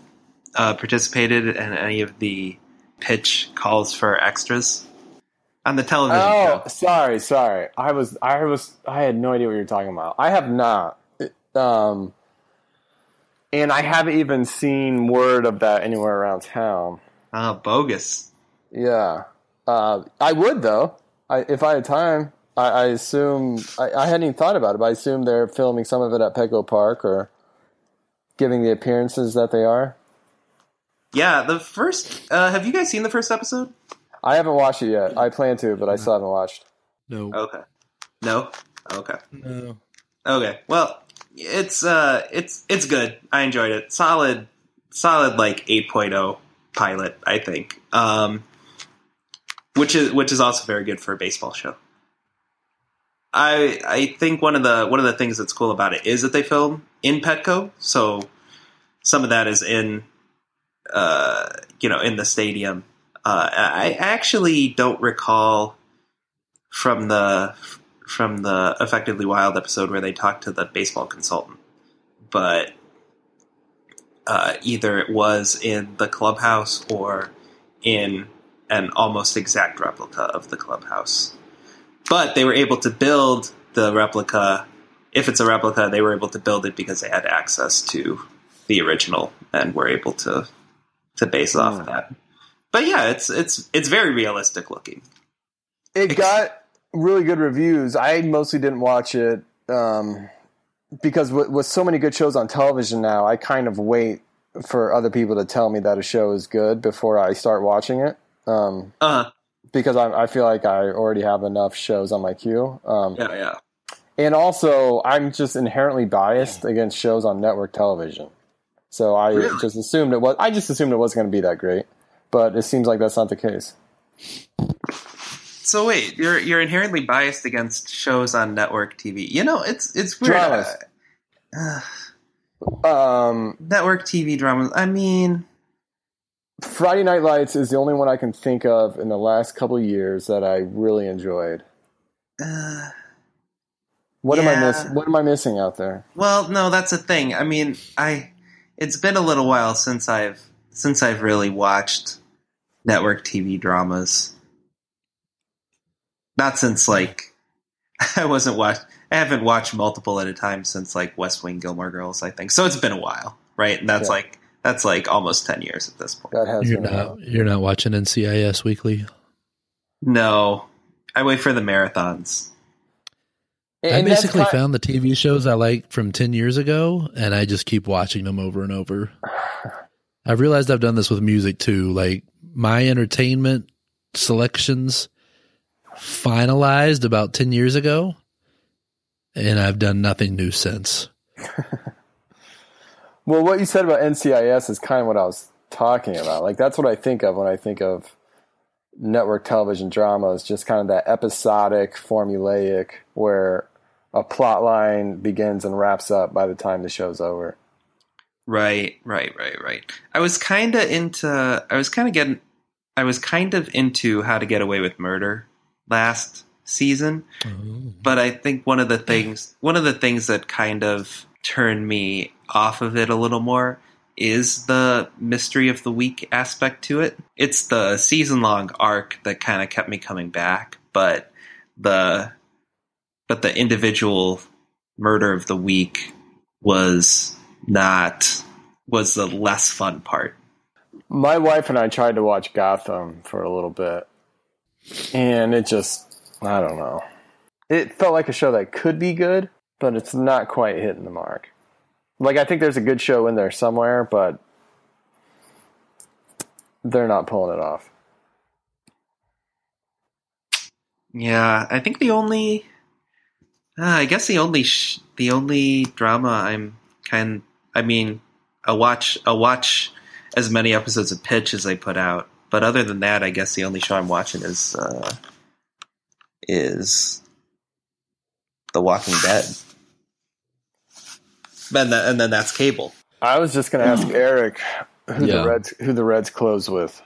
uh, participated in any of the pitch calls for extras on the television Oh, show? sorry, sorry. I was, I was, I had no idea what you were talking about. I have not, um, and I haven't even seen word of that anywhere around town. Oh, bogus. Yeah, uh, I would though. I, if I had time, I, I assume I, I hadn't even thought about it. But I assume they're filming some of it at Petco Park or giving the appearances that they are. Yeah, the first. Uh, have you guys seen the first episode? I haven't watched it yet. I plan to, but I still haven't watched. No, Okay. No. Okay. no. Okay. Well, it's uh, it's it's good. I enjoyed it. Solid, solid like 8.0 pilot. I think. Um, which is which is also very good for a baseball show. I I think one of the one of the things that's cool about it is that they film in Petco, so some of that is in uh, you know in the stadium. Uh, I actually don't recall from the from the effectively wild episode where they talked to the baseball consultant, but uh, either it was in the clubhouse or in an almost exact replica of the clubhouse. But they were able to build the replica. If it's a replica, they were able to build it because they had access to the original and were able to to base it off of that. But yeah, it's it's it's very realistic looking. It got really good reviews. I mostly didn't watch it um, because with, with so many good shows on television now, I kind of wait for other people to tell me that a show is good before I start watching it. Um, Uh, because I, I feel like I already have enough shows on my queue. Um, yeah, yeah. and also, I'm just inherently biased against shows on network television. So I Really? just assumed it was. I just assumed it wasn't going to be that great, but it seems like that's not the case. So wait, you're you're inherently biased against shows on network TV. You know, it's it's weird. Dramas. Uh, Um, network TV dramas. I mean, Friday Night Lights is the only one I can think of in the last couple of years that I really enjoyed. uh, What am I miss? What am I missing out there? well, no, that's a thing. I mean, I it's been a little while since I've since I've really watched network TV dramas. Not since like [laughs] I wasn't watch. I haven't watched multiple at a time since like West Wing, Gilmore Girls. I think so. It's been a while, right? And that's Yeah. like that's like almost ten years at this point. That has You're been a while. not. You're not watching NCIS weekly. No, I wait for the marathons. I And that's basically ki- found the TV shows I liked from ten years ago, and I just keep watching them over and over. [laughs] I've realized I've done this with music too. Like my entertainment selections finalized about ten years ago, and I've done nothing new since. [laughs] Well, what you said about NCIS is kind of what I was talking about. Like that's what I think of when I think of network television dramas, just kind of that episodic, formulaic, where a plot line begins and wraps up by the time the show's over. Right, right, right, right. I was kind of into. I was kind of getting. I was kind of into How to Get Away with Murder last season. Oh. But I think one of the things one of the things that kind of turned me off of it a little more is the mystery of the week aspect to it. It's the season long arc that kind of kept me coming back, but the but the individual murder of the week was not was the less fun part. My wife and I tried to watch Gotham for a little bit, and it just I don't know. It felt like a show that could be good, but it's not quite hitting the mark. Like I think there's a good show in there somewhere, but they're not pulling it off. Yeah, I think the only, uh, I guess the only sh- the only drama I'm kind, I mean, I watch I watch as many episodes of Pitch as they put out, but other than that, I guess the only show I'm watching is uh, is The Walking Dead, and, that, and then that's cable. I was just going to ask Eric who Yeah. the Reds who the Reds close with.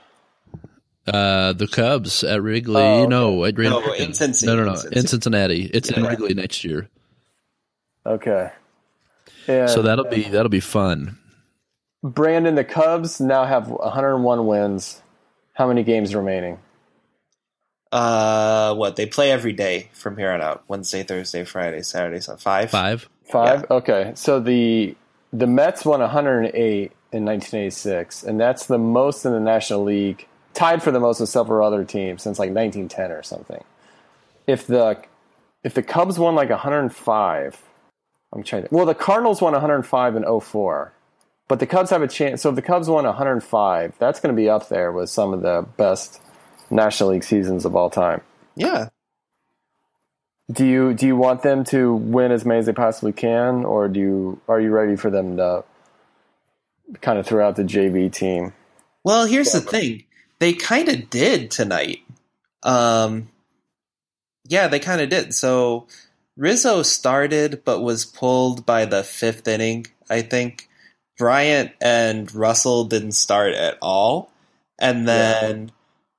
Uh, the Cubs at Wrigley. Oh, okay. No, at Grand No, in Cincinnati. No, no, no, In in Cincinnati. It's in Yeah. Wrigley next year, Okay. And so that'll be that'll be fun. Brandon, the Cubs now have 101 wins. How many games remaining? Uh, what they play every day from here on out: Wednesday, Thursday, Friday, Saturday, so five, five, five. Five. Five. Okay, so the the Mets won 108 in 1986, and that's the most in the National League, tied for the most with several other teams since like 1910 or something. If the if the Cubs won like 105, I'm trying to. Well, the Cardinals won 105 in 04, but the Cubs have a chance. So if the Cubs won 105, that's going to be up there with some of the best National League seasons of all time. Yeah, Do you do you want them to win as many as they possibly can, or do you are you ready for them to kind of throw out the JV team? Well, here's the thing. They kind of did tonight. Um, yeah, they kind of did. So Rizzo started, but was pulled by the fifth inning. I think Bryant and Russell didn't start at all, and then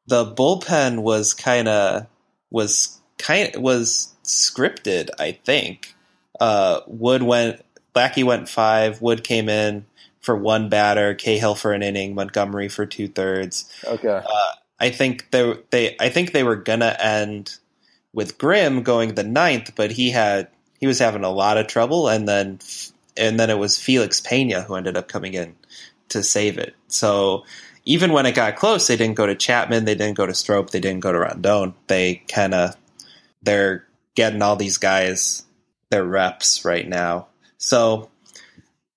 the bullpen was kind of was kind was scripted. I think uh, Wood went. Lackey went five. Wood came in for one batter, Cahill for an inning, Montgomery for two thirds. Okay, I think they they I think they were gonna end with Grimm going the ninth, but he had he was having a lot of trouble, and then and then it was Felix Pena who ended up coming in to save it. So even when it got close, they didn't go to Chapman, they didn't go to Strope, they didn't go to Rondon. They kind of they're getting all these guys their reps right now. So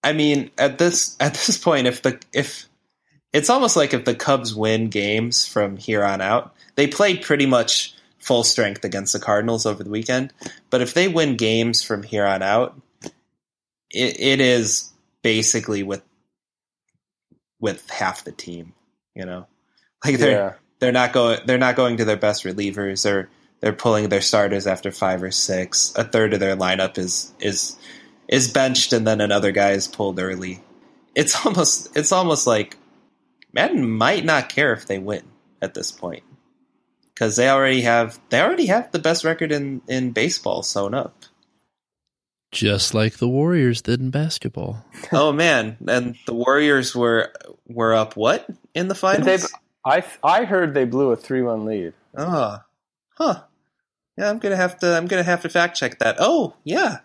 I mean, at this [laughs] at this point, if the if it's almost like if the Cubs win games from here on out, they played pretty much full strength against the Cardinals over the weekend. But if they win games from here on out, it, it is basically with with half the team. You know, like they're yeah, they're not going they're not going to their best relievers. They're they're pulling their starters after five or six. A third of their lineup is is is benched, and then another guy is pulled early. It's [laughs] almost it's almost like Maddon might not care if they win at this point because they already have they already have the best record in in baseball sewn up. Just like the Warriors did in basketball. oh man, and the Warriors were were up what in the finals? They've- I I heard they blew a three one lead. Oh, huh. Yeah, I'm gonna have to. I'm gonna have to fact check that. Oh, yeah,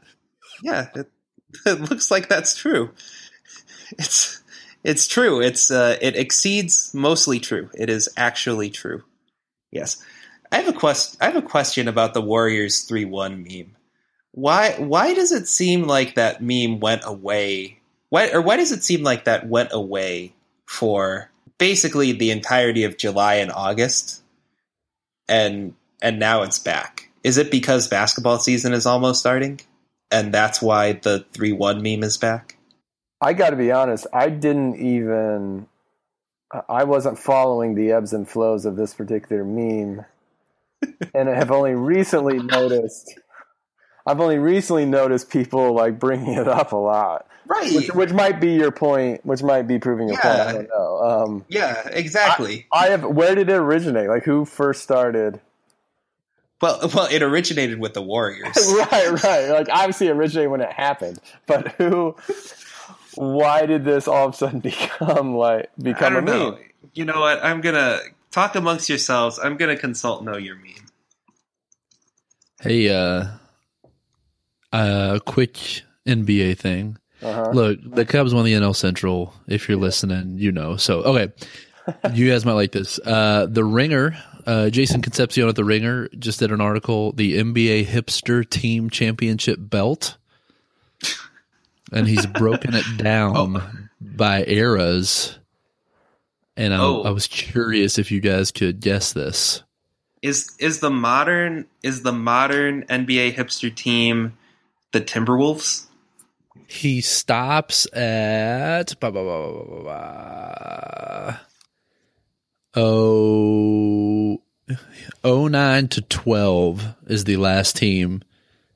yeah. It, [laughs] it looks like that's true. It's it's true. It's uh, it exceeds mostly true. It is actually true. Yes. I have a quest. I have a question about the Warriors three one meme. Why why does it seem like that meme went away? Why or why does it seem like that went away for basically the entirety of July and August? and and now it's back. Is it because basketball season is almost starting, and that's why the three one meme is back? I got to be honest. I didn't even. I wasn't following the ebbs and flows of this particular meme, [laughs] and I have only recently noticed. I've only recently noticed people like bringing it up a lot, Right. which, which might be your point. Which might be proving your point. I Yeah. don't know. Um, yeah, exactly. I have. Where did it originate? Like, who first started? Well, well, it originated with the [laughs] Warriors. right, right. Like obviously it originated when it happened, but who? Why did this all of a sudden [laughs] become like become a don't meme? know. You know what? I'm gonna talk amongst yourselves. I'm gonna consult know your meme. Hey, uh, uh, quick NBA thing. Uh-huh. Look, the Cubs won the NL Central. If you're listening, you know. So, okay, [laughs] you guys might like this. Uh, the Ringer, uh, Jason Concepcion at the Ringer just did an article, the NBA hipster team championship belt, and he's [laughs] broken it down by eras. And I, Oh. I was curious if you guys could guess this. Is is the modern is the modern NBA hipster team the Timberwolves? He stops at ba, ba, ba. Oh, oh, 09 to 12 is the last team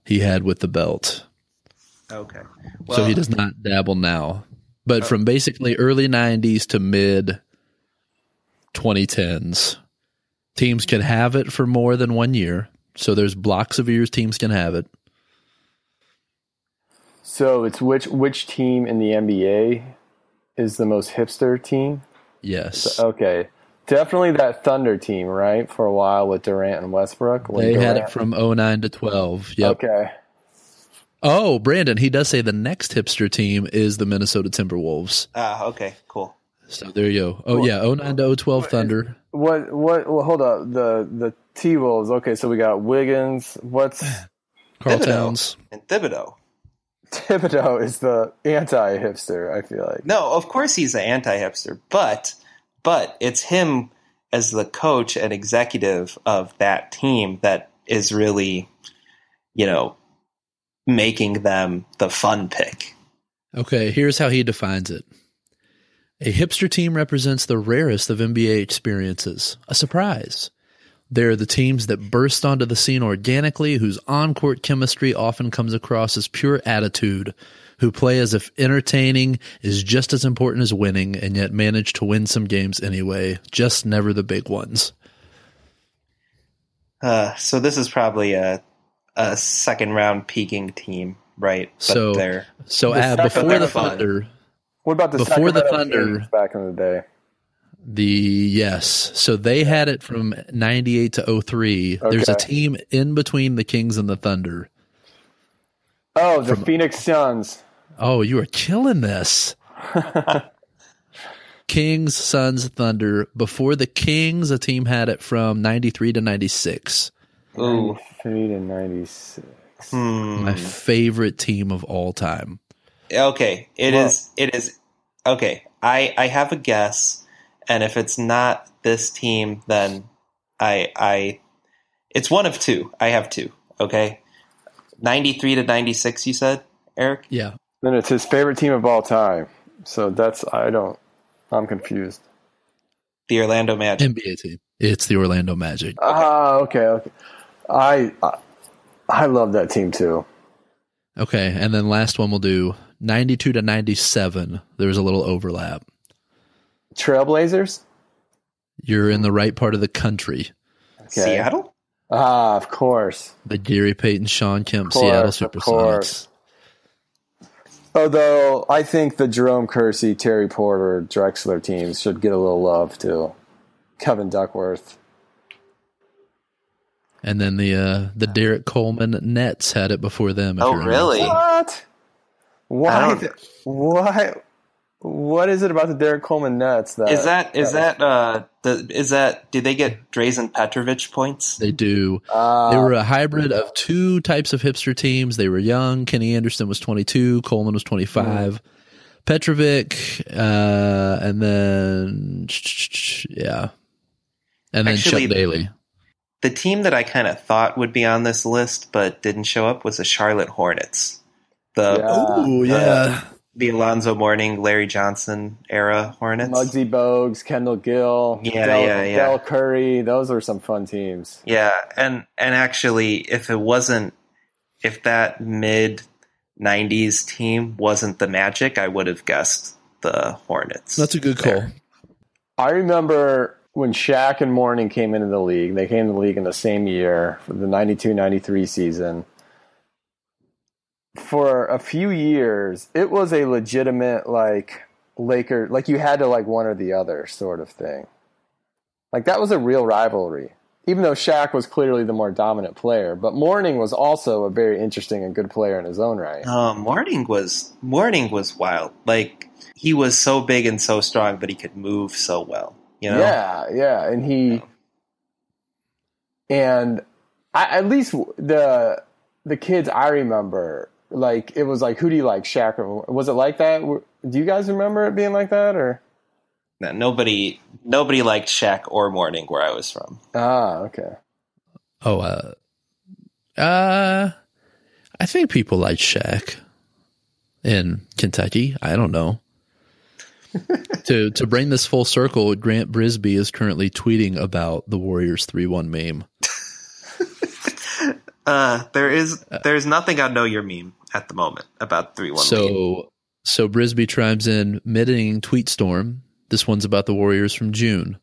he had with the belt. Okay. so he does not dabble now. But oh. from basically early 90s to mid 2010s, teams can have it for more than one year. So there's blocks of years teams can have it. So it's which which team in the NBA is the most hipster team? Yes. Okay, definitely that Thunder team, right? For a while with Durant and Westbrook. when They had it from 09 to 12. Yep. Okay, Oh, Brandon, he does say the next hipster team is the Minnesota Timberwolves. Ah, okay, cool. So there you go. Oh yeah, 09 to 012 Thunder. what what? Well, hold up. The the T Wolves. Okay, so we got Wiggins. What's Carl Thibodeau. Towns. And Thibodeau. Thibodeau is the anti hipster. I feel like. No, of course he's the anti-hipster, but but it's him as the coach and executive of that team that is really, you know, making them the fun pick. Okay, here's how he defines it. A hipster team represents the rarest of NBA experiences, a surprise. They're the teams that burst onto the scene organically, whose on court chemistry often comes across as pure attitude, who play as if entertaining is just as important as winning, and yet manage to win some games anyway, just never the big ones. Uh, so this is probably a a second round peaking team, right? But So- they're So The uh, before they're the fun. Thunder, What about the Before the Thunder- back in the day? The yes. So they had it from 98 to 03. There's a team in between the Kings and the Thunder. Oh, the Phoenix Suns. Oh, you are killing this. [laughs] Kings, Suns, Thunder. Before the Kings, a team had it from 93 to 96. ooh, Three to ninety six. hmm. My favorite team of all time. Okay, it Well- is. It is. Okay, I I have a guess, and if it's not this team, then I I it's one of two. I have two. Okay, ninety three to ninety six. You said Eric. Yeah. Then it's his favorite team of all time. So that's I don't. I'm confused. The Orlando Magic. NBA team. It's the Orlando Magic. Ah, okay, okay. I, I I love that team too. Okay. And then last one we'll do 92 to 97. There's a little overlap. Trailblazers. You're in the right part of the country. Okay. Seattle. Ah, of course. The Gary Payton, Shawn Kemp, course, Seattle of Supersonics. Although I think the Jerome Kersey, Terry Porter, Drexler teams should get a little love too. Kevin Duckworth. And then the uh, the Derrick Coleman Nets had it before them. if Oh, you really? What? I Why? don't- Why? What is it about the Derrick Coleman Nets that Is that is that uh the is that do they get Drazen Petrovic points? They do. Uh, They were a hybrid of two types of hipster teams. They were young. Kenny Anderson was 22. Coleman was 25. Petrovic, uh, and then yeah, and then Actually- Chuck Daly. The team that I kind of thought would be on this list but didn't show up was the Charlotte Hornets. The Yeah. Ooh, yeah. The Alonzo Mourning, Larry Johnson era Hornets. Muggsy Bogues, Kendall Gill, Yeah, Del, yeah, yeah. Del Curry. Those were some fun teams. Yeah, and and actually, if it wasn't, if that mid '90s team wasn't the Magic, I would have guessed the Hornets. That's a good call. there. I remember when Shaq and Mourning came into the league, they came to the league in the same year for the 92-93 season. For a few years, it was a legitimate like Laker, like you had to like one or the other sort of thing. Like that was a real rivalry. Even though Shaq was clearly the more dominant player, but Mourning was also a very interesting and good player in his own right. Uh, Mourning was Mourning was wild. Like he was so big and so strong, but he could move so well. You know? Yeah, yeah, and he and I, at least the the kids I remember, like it was like, who do you like, Shaq? Or, was it like that? Do you guys remember it being like that, or no, nobody nobody liked Shaq or Mourning where I was from. Ah, okay. Oh, uh, uh, I think people like Shaq in Kentucky. I don't know. [laughs] to to bring this full circle, Grant Brisbee is currently tweeting about the Warriors three one meme. [laughs] uh, there is there's nothing I Know Your Meme at the moment about three one. So meme. so Brisbee chimes in, midting tweet storm. This one's about the Warriors from June.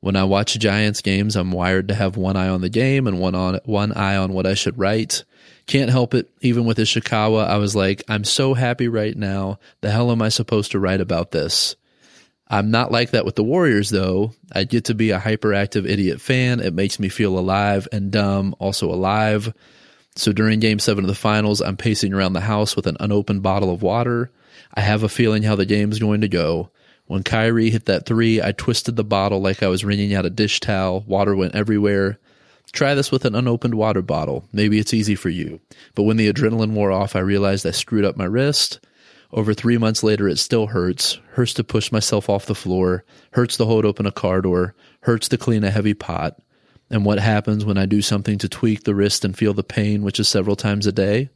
When I watch Giants games, I'm wired to have one eye on the game and one on one eye on what I should write. Can't help it. Even with Ishikawa, I was like, I'm so happy right now. The hell am I supposed to write about this? I'm not like that with the Warriors, though. I get to be a hyperactive idiot fan. It makes me feel alive and dumb, also alive. So during game seven of the finals, I'm pacing around the house with an unopened bottle of water. I have a feeling how the game's going to go. When Kyrie hit that three, I twisted the bottle like I was wringing out a dish towel. Water went everywhere. Try this with an unopened water bottle. Maybe it's easy for you. But when the adrenaline wore off, I realized I screwed up my wrist. Over three months later, it still hurts. Hurts to push myself off the floor. Hurts to hold open a car door. Hurts to clean a heavy pot. And what happens when I do something to tweak the wrist and feel the pain, which is several times a day?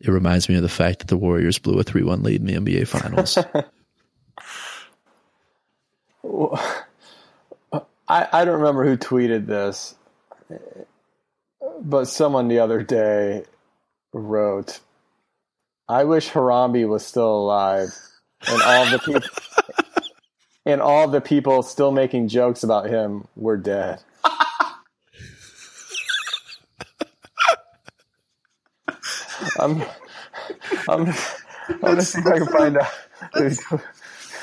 It reminds me of the fact that the Warriors blew a 3 1 lead in the NBA Finals. [laughs] I, I don't remember who tweeted this, but someone the other day wrote, "I wish Harambe was still alive, and all the people [laughs] and all the people still making jokes about him were dead." I'm, I'm, I'm gonna see if I can find out.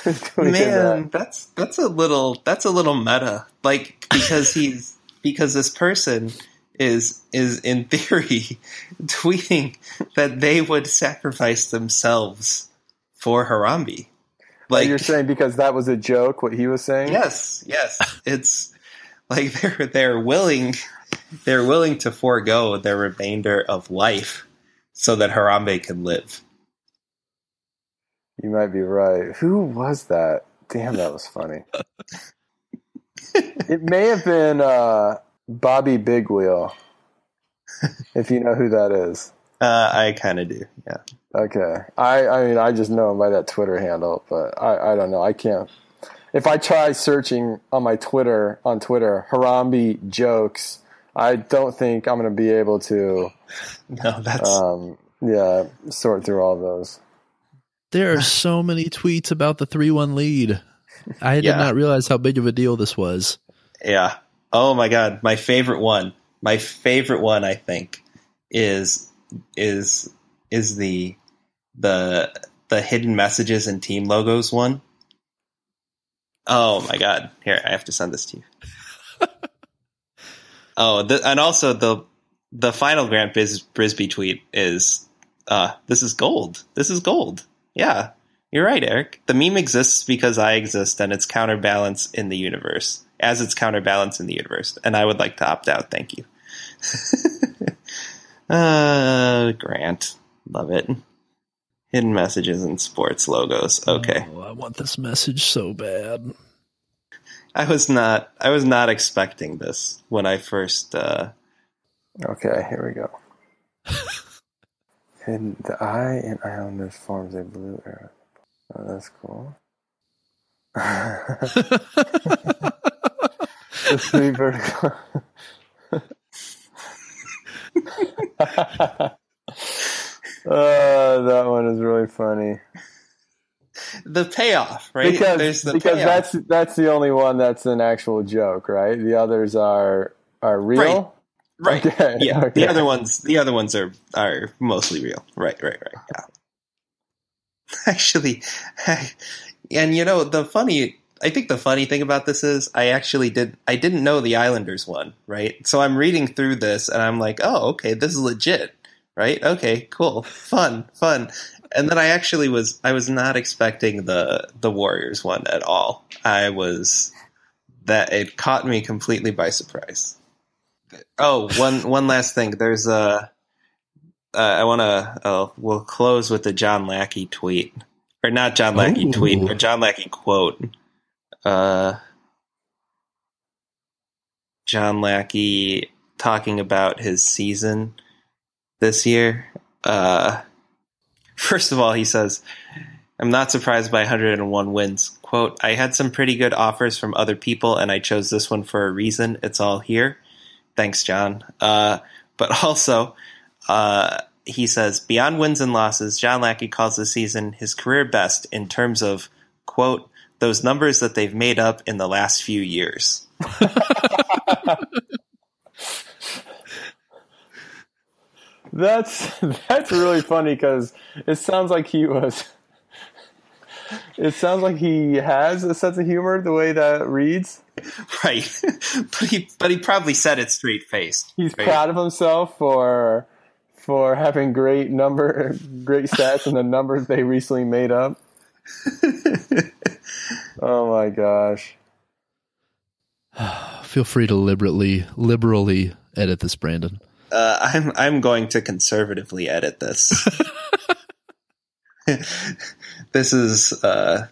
[laughs] Man, that's that's a little that's a little meta. Like because he's because this person is is in theory [laughs] tweeting that they would sacrifice themselves for Harambe. Oh, like you're saying because that was a joke what he was saying? Yes, yes. It's like [laughs] they're they're willing they're willing to forego their remainder of life so that Harambe can live. You might be right. Who was that? Damn, that was funny. [laughs] it may have been uh, Bobby Big Wheel, if you know who that is. Uh, I kind of do. Yeah. Okay. I I mean I just know him by that Twitter handle, but I I don't know. I can't. If I try searching on my Twitter on Twitter Harambe jokes, I don't think I'm going to be able to. [laughs] No, that's. Um, yeah, sort through all those. There are so many tweets about the 3 1 lead. I did yeah. not realize how big of a deal this was. Yeah. Oh my god, my favorite one. My favorite one I think is is is the the the hidden messages and team logos one. Oh my god. Here, I have to send this to you. [laughs] oh, the, and also the the final Grant Bis- Brisbee tweet is uh, this is gold. This is gold. Yeah, you're right, Eric. The meme exists because I exist and it's counterbalance in the universe, as it's counterbalance in the universe. And I would like to opt out. Thank you. [laughs] uh, Grant. Love it. Hidden messages and sports logos. Okay. Oh, I want this message so bad. I was not I was not expecting this when I first uh Okay, here we go. [laughs] And the eye in Islanders forms a blue arrow. Oh, that's cool. the three vertical. [laughs] uh, that one is really funny. The payoff, right? Because, There's the because payoff. that's that's the only one that's an actual joke, right? The others are are real. right. Okay, Yeah, [laughs] okay. the other ones, the other ones are are mostly real. Right, right, right. Yeah. [laughs] Actually, [laughs] and you know the funny, I think the funny thing about this is I actually did I didn't know the Islanders one, right? So I'm reading through this and I'm like, oh, okay, this is legit, right? Okay, cool, fun, fun. And then I actually was I was not expecting the the Warriors one at all. I was that it caught me completely by surprise. Oh, one [laughs] one last thing. There's a. Uh, I want to. Oh, we'll close with the John Lackey tweet, or not John Lackey Ooh. tweet, but John Lackey quote. Uh, John Lackey talking about his season this year. Uh, first of all, he says, "I'm not surprised by 101 wins." Quote: I had some pretty good offers from other people, and I chose this one for a reason. It's all here. Thanks, John. Uh, but [laughs] also, uh, he says, beyond wins and losses, John Lackey calls this season his career best in terms of, quote, those numbers that they've made up in the last few years. [laughs] [laughs] That's that's really funny because it sounds like he was. It sounds like he has a sense of humor the way that reads. Right. [laughs] but he but he probably said it straight faced. He's right? proud of himself for for having great number, great stats, and the numbers they recently made up. [laughs] Oh my gosh! [sighs] Feel free to liberally liberally edit this, Brandon. Uh, [laughs] I'm I'm going to conservatively edit this. [laughs] [laughs] this is uh,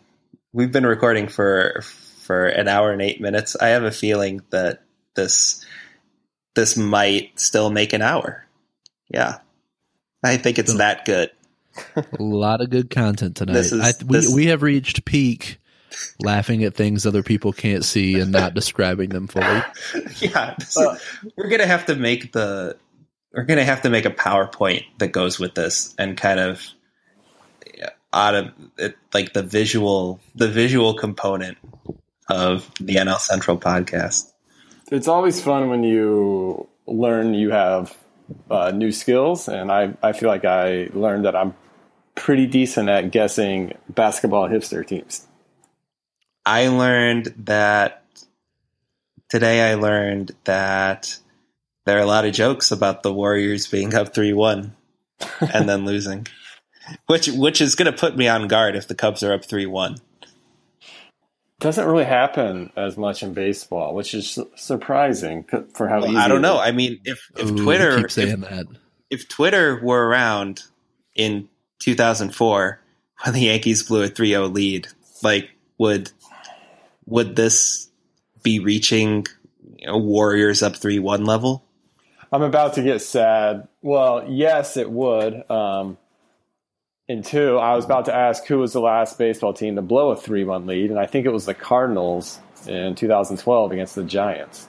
we've been recording for for an hour and eight minutes. I have a feeling that this this might still make an hour. Yeah, I think it's that good. A lot of good content tonight. Is- I, we this- we have reached peak laughing at things other people can't see and not describing them fully. yeah, this Uh, we're gonna have to make the we're gonna have to make a PowerPoint that goes with this and kind of out of it, like the visual the visual component of the NL Central podcast. It's always fun when you learn you have uh, new skills, and I I feel like I learned that I'm pretty decent at guessing basketball hipster teams. I learned that today. I learned that there are a lot of jokes about the Warriors being up three one [laughs] and then losing, which which is going to put me on guard if the Cubs are up three one. Doesn't really happen as much in baseball, which is surprising for how easy. I don't know. I mean, if if Ooh, Twitter keep if, that. if Twitter were around in 2004 when the Yankees blew a 3-0 lead, like would would this be reaching you know, Warriors up 3-1 level? I'm about to get sad. Well, yes, it would. Um, and two, I was about to ask who was the last baseball team to blow a three-one lead, and I think it was the Cardinals in 2012 against the Giants.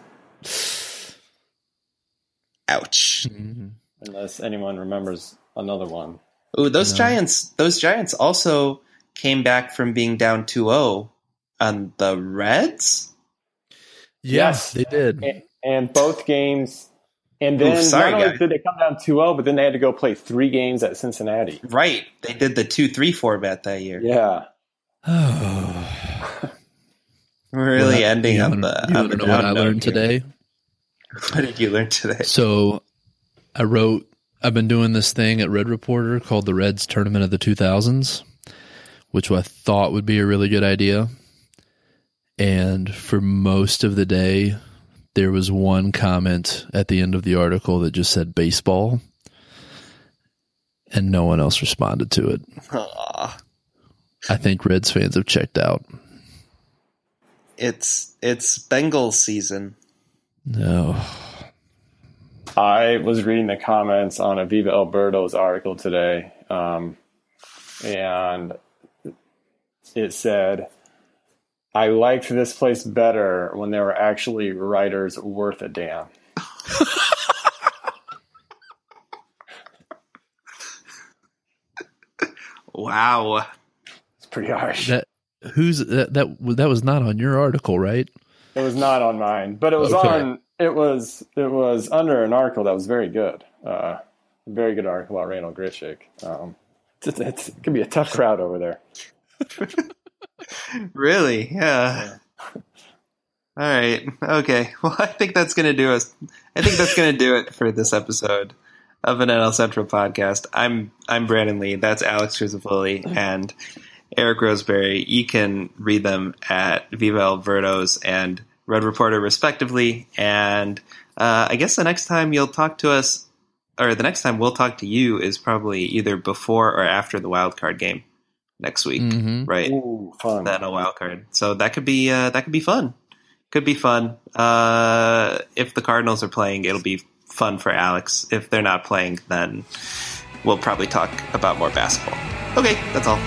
Ouch. Mhm. Unless anyone remembers another one. Ooh, those No. Giants those Giants also came back from being down 2-0 on the Reds? Yeah, Yes. they did. And, and both games. And then Ooh, sorry, not only guys. did they come down 2-0, but then they had to go play three games at Cincinnati. Right. They did the 2-3 format that year. Yeah. [sighs] Really Well, ending you on the uh, You on want the to know what I learned here. today? [laughs] What did you learn today? So I wrote, I've been doing this thing at Red Reporter called the Reds Tournament of the 2000s, which I thought would be a really good idea. And for most of the day, there was one comment at the end of the article that just said baseball, and no one else responded to it. Aw. I think Reds fans have checked out. It's it's Bengals season. No. I was reading the comments on a Viva El Birdos article today, um, and it said, I liked this place better when there were actually writers worth a damn. Wow. It's pretty harsh. That who's that? That that was not on your article, right? It was not on mine, but it was Okay. on. It was it was under an article that was very good. Uh, very good article about Randal Grichuk. Um, [laughs] it's, it's, it could be a tough crowd over there. [laughs] Really? Yeah. All right. Okay. [laughs] Well, I think that's going to do us. I think that's going to do it for this episode of an NL Central podcast. I'm I'm Brandon Lee. That's Alex Crisafulli and Eric Roseberry. You can read them at Viva El Birdos and Red Reporter, respectively. And uh, I guess the next time you'll talk to us, or the next time we'll talk to you, is probably either before or after the wild card game next week, Mhm. right? Ooh, fun. than a wild card. So that could be uh, that could be fun. Could be fun. Uh, if the Cardinals are playing, it'll be fun for Alex. If they're not playing, then we'll probably talk about more basketball. Okay, that's all.